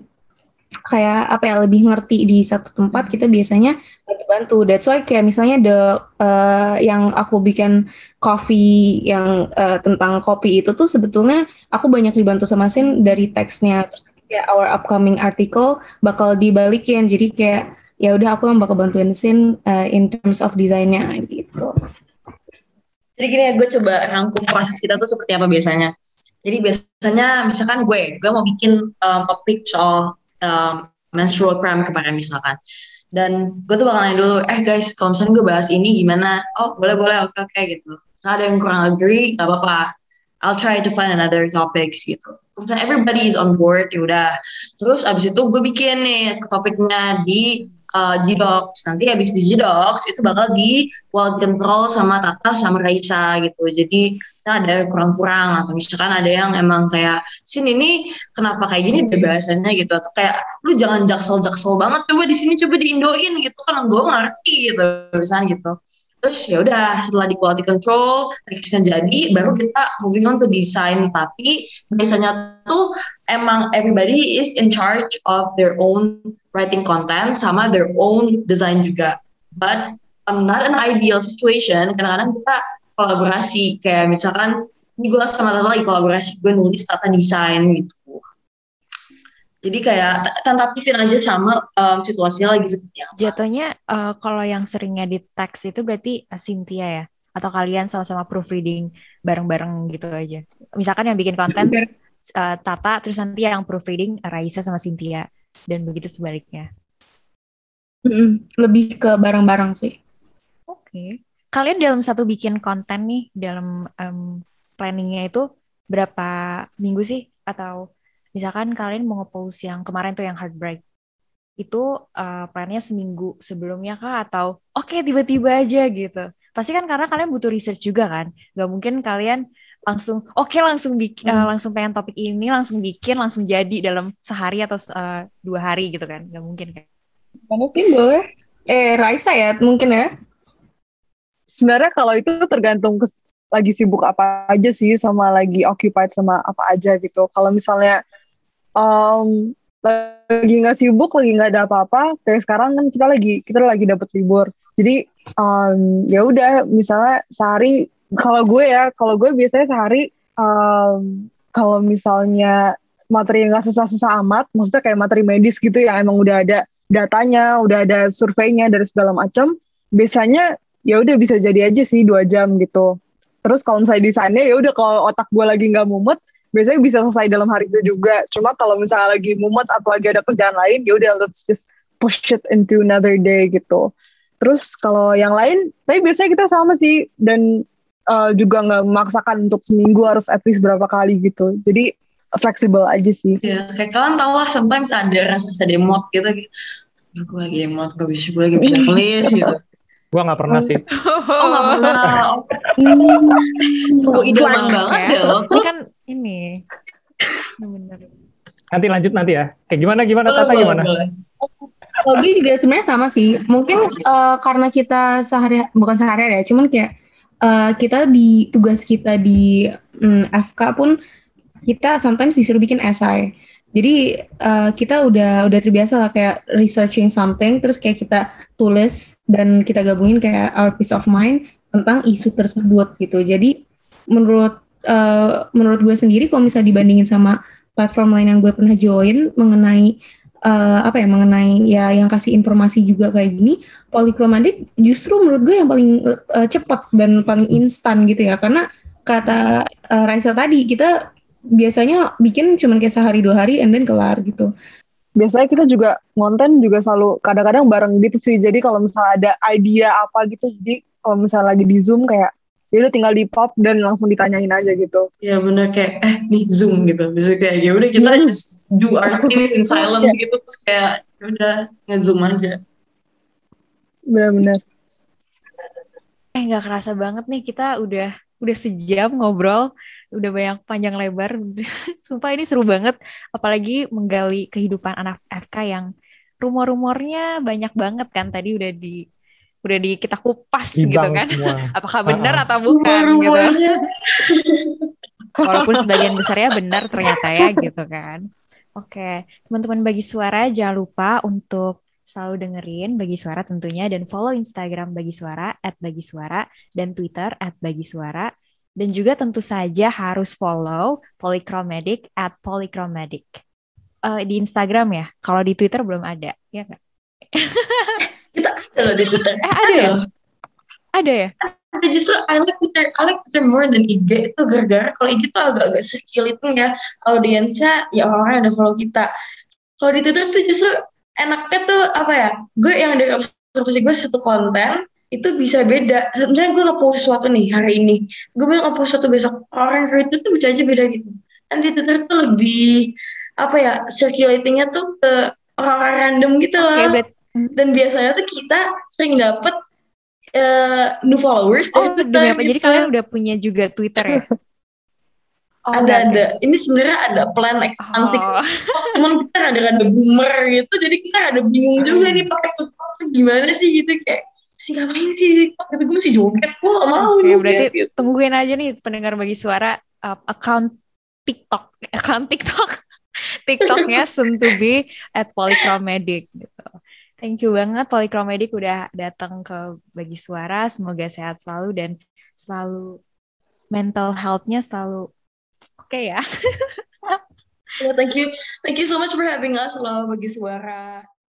F: kayak apa ya lebih ngerti di satu tempat kita biasanya bantu That's why kayak misalnya the uh, yang aku bikin coffee yang uh, tentang kopi itu tuh sebetulnya aku banyak dibantu sama Sin dari teksnya. Terus kayak our upcoming article bakal dibalikin. Jadi kayak ya udah aku yang bakal bantuin Sin uh, in terms of desainnya gitu.
E: Jadi gini ya, gue coba rangkum proses kita tuh seperti apa biasanya. Jadi biasanya misalkan gue, gue mau bikin um, topik soal um, menstrual cramp kemarin misalkan. Dan gue tuh bakal nanya dulu, eh guys, kalau misalnya gue bahas ini gimana? Oh boleh boleh, oke oke gitu. Misalnya ada yang kurang agree, gak apa-apa. I'll try to find another topics gitu. Kalau misalnya everybody is on board, ya udah. Terus abis itu gue bikin nih topiknya di uh, G-Docs. Nanti habis di G-Docs itu bakal di quality control sama Tata sama Raisa gitu. Jadi ada kurang-kurang atau misalkan ada yang emang kayak sini ini kenapa kayak gini deh bahasanya gitu atau kayak lu jangan jaksel-jaksel banget coba di sini coba diindoin gitu kan gue ngerti gitu misalnya gitu terus ya udah setelah di quality control teksnya jadi baru kita moving on to design tapi biasanya tuh emang everybody is in charge of their own writing content sama their own design juga. But um, not an ideal situation. Kadang-kadang kita kolaborasi kayak misalkan ini gue sama Tata lagi kolaborasi gue nulis tata desain gitu. Jadi kayak tentatifin aja sama um, situasinya lagi seperti apa.
B: Jatuhnya uh, kalau yang seringnya di teks itu berarti uh, Cynthia ya? Atau kalian sama-sama proofreading bareng-bareng gitu aja? Misalkan yang bikin konten uh, Tata, terus nanti yang proofreading Raisa sama Cynthia dan begitu sebaliknya.
F: Mm, lebih ke barang-barang sih.
B: Oke. Okay. Kalian dalam satu bikin konten nih dalam um, planningnya itu berapa minggu sih? Atau misalkan kalian mau nge-post yang kemarin tuh yang heartbreak. Itu uh, plannya seminggu sebelumnya kah? Atau oke okay, tiba-tiba aja gitu. Pasti kan karena kalian butuh research juga kan? Gak mungkin kalian langsung oke okay, langsung bikin hmm. uh, langsung pengen topik ini langsung bikin langsung jadi dalam sehari atau uh, dua hari gitu kan? Nggak mungkin kan?
F: Mungkin boleh? Eh Raisa ya mungkin ya
G: sebenarnya kalau itu tergantung ke lagi sibuk apa aja sih sama lagi occupied sama apa aja gitu. Kalau misalnya um, lagi nggak sibuk lagi nggak ada apa-apa kayak sekarang kan kita lagi kita lagi dapat libur. Jadi um, ya udah misalnya sehari kalau gue ya, kalau gue biasanya sehari um, kalau misalnya materi yang gak susah-susah amat, maksudnya kayak materi medis gitu yang emang udah ada datanya, udah ada surveinya dari segala macam, biasanya ya udah bisa jadi aja sih dua jam gitu. Terus kalau misalnya desainnya ya udah kalau otak gue lagi nggak mumet, biasanya bisa selesai dalam hari itu juga. Cuma kalau misalnya lagi mumet atau lagi ada kerjaan lain, ya udah let's just push it into another day gitu. Terus kalau yang lain, tapi biasanya kita sama sih dan uh, juga nggak memaksakan untuk seminggu harus at least berapa kali gitu. Jadi fleksibel aja sih.
E: Ya, kayak kalian tau lah sometimes ada rasa demot gitu. Gue lagi emot, gue bisa, gue lagi bisa nulis gitu.
A: Gue gak pernah sih.
E: Oh gak pernah. Oh, idaman banget deh lo tuh.
B: kan ini. Bener.
A: Nanti lanjut nanti ya. Kayak gimana, gimana, Tata gimana?
F: Oh, gue juga sebenarnya sama sih. Mungkin uh, karena kita sehari, bukan sehari ya, cuman kayak uh, kita di tugas kita di um, mm, FK pun kita sometimes disuruh bikin essay. Jadi uh, kita udah udah terbiasa lah kayak researching something terus kayak kita tulis dan kita gabungin kayak our peace of mind tentang isu tersebut gitu. Jadi menurut uh, menurut gue sendiri kalau misalnya dibandingin sama platform lain yang gue pernah join mengenai uh, apa ya mengenai ya yang kasih informasi juga kayak gini polikromatik justru menurut gue yang paling uh, cepat dan paling instan gitu ya karena kata uh, Raisa tadi kita biasanya bikin cuma kayak sehari dua hari and then kelar gitu.
G: Biasanya kita juga konten juga selalu kadang-kadang bareng gitu sih. Jadi kalau misalnya ada idea apa gitu jadi kalau misalnya lagi di zoom kayak ya udah tinggal di pop dan langsung ditanyain aja gitu.
E: Ya bener. Kayak eh nih zoom gitu. Bisa kayak ya udah kita just do our things in silence yeah. gitu. Terus kayak ya udah ngezoom aja.
G: Benar-benar
B: eh nggak kerasa banget nih kita udah udah sejam ngobrol udah banyak panjang lebar. Sumpah ini seru banget. Apalagi menggali kehidupan anak FK yang rumor-rumornya banyak banget kan. Tadi udah di udah di kita kupas Dibang gitu kan. semua. apakah benar uh -uh. atau bukan gitu. Walaupun sebagian besarnya benar ternyata ya gitu kan. Oke teman-teman bagi suara jangan lupa untuk selalu dengerin bagi suara tentunya. Dan follow Instagram bagi suara at bagi suara dan Twitter at bagi suara dan juga tentu saja harus follow Polychromatic at Polychromatic uh, di Instagram ya kalau di Twitter belum ada ya nggak
E: kita ada loh di Twitter.
B: Eh, ada ya?
E: loh.
B: Ada ya?
E: Ada justru I like Twitter, I like Twitter more than IG itu gara-gara kalau IG tuh agak-agak circulating ya audiensnya ya orang-orang yang udah follow kita. Kalau di Twitter tuh justru enaknya tuh apa ya? Gue yang dari observasi gue satu konten itu bisa beda. Misalnya gue nge-post sesuatu nih hari ini, gue bilang nge-post sesuatu besok, orang itu tuh bisa aja beda gitu. Dan di Twitter tuh lebih apa ya circulatingnya tuh ke orang-orang random gitu loh.
B: Oke, berarti
E: Dan biasanya tuh kita sering dapet eh, new followers
B: Oh,
E: dari Twitter
B: apa? Jadi
E: gitu.
B: kalian udah punya juga Twitter ya? Oh,
E: ada
B: berarti-
E: ada. Ini sebenarnya ada plan ekspansi.
B: Oh.
E: Cuman kita ada-ada boomer gitu, jadi kita ada bingung juga nih pakai tuh gimana sih gitu kayak sih ngapain sih di TikTok gitu gue masih joget gue gak mau
B: Oke,
E: joget
B: berarti
E: gitu.
B: tungguin aja nih pendengar bagi suara uh, account TikTok, account TikTok, TikToknya soon to be at Polychromedic gitu. Thank you banget Polychromedic udah datang ke bagi suara. Semoga sehat selalu dan selalu mental health-nya selalu oke ya.
E: Ya, thank you, thank you so much for having us loh bagi suara.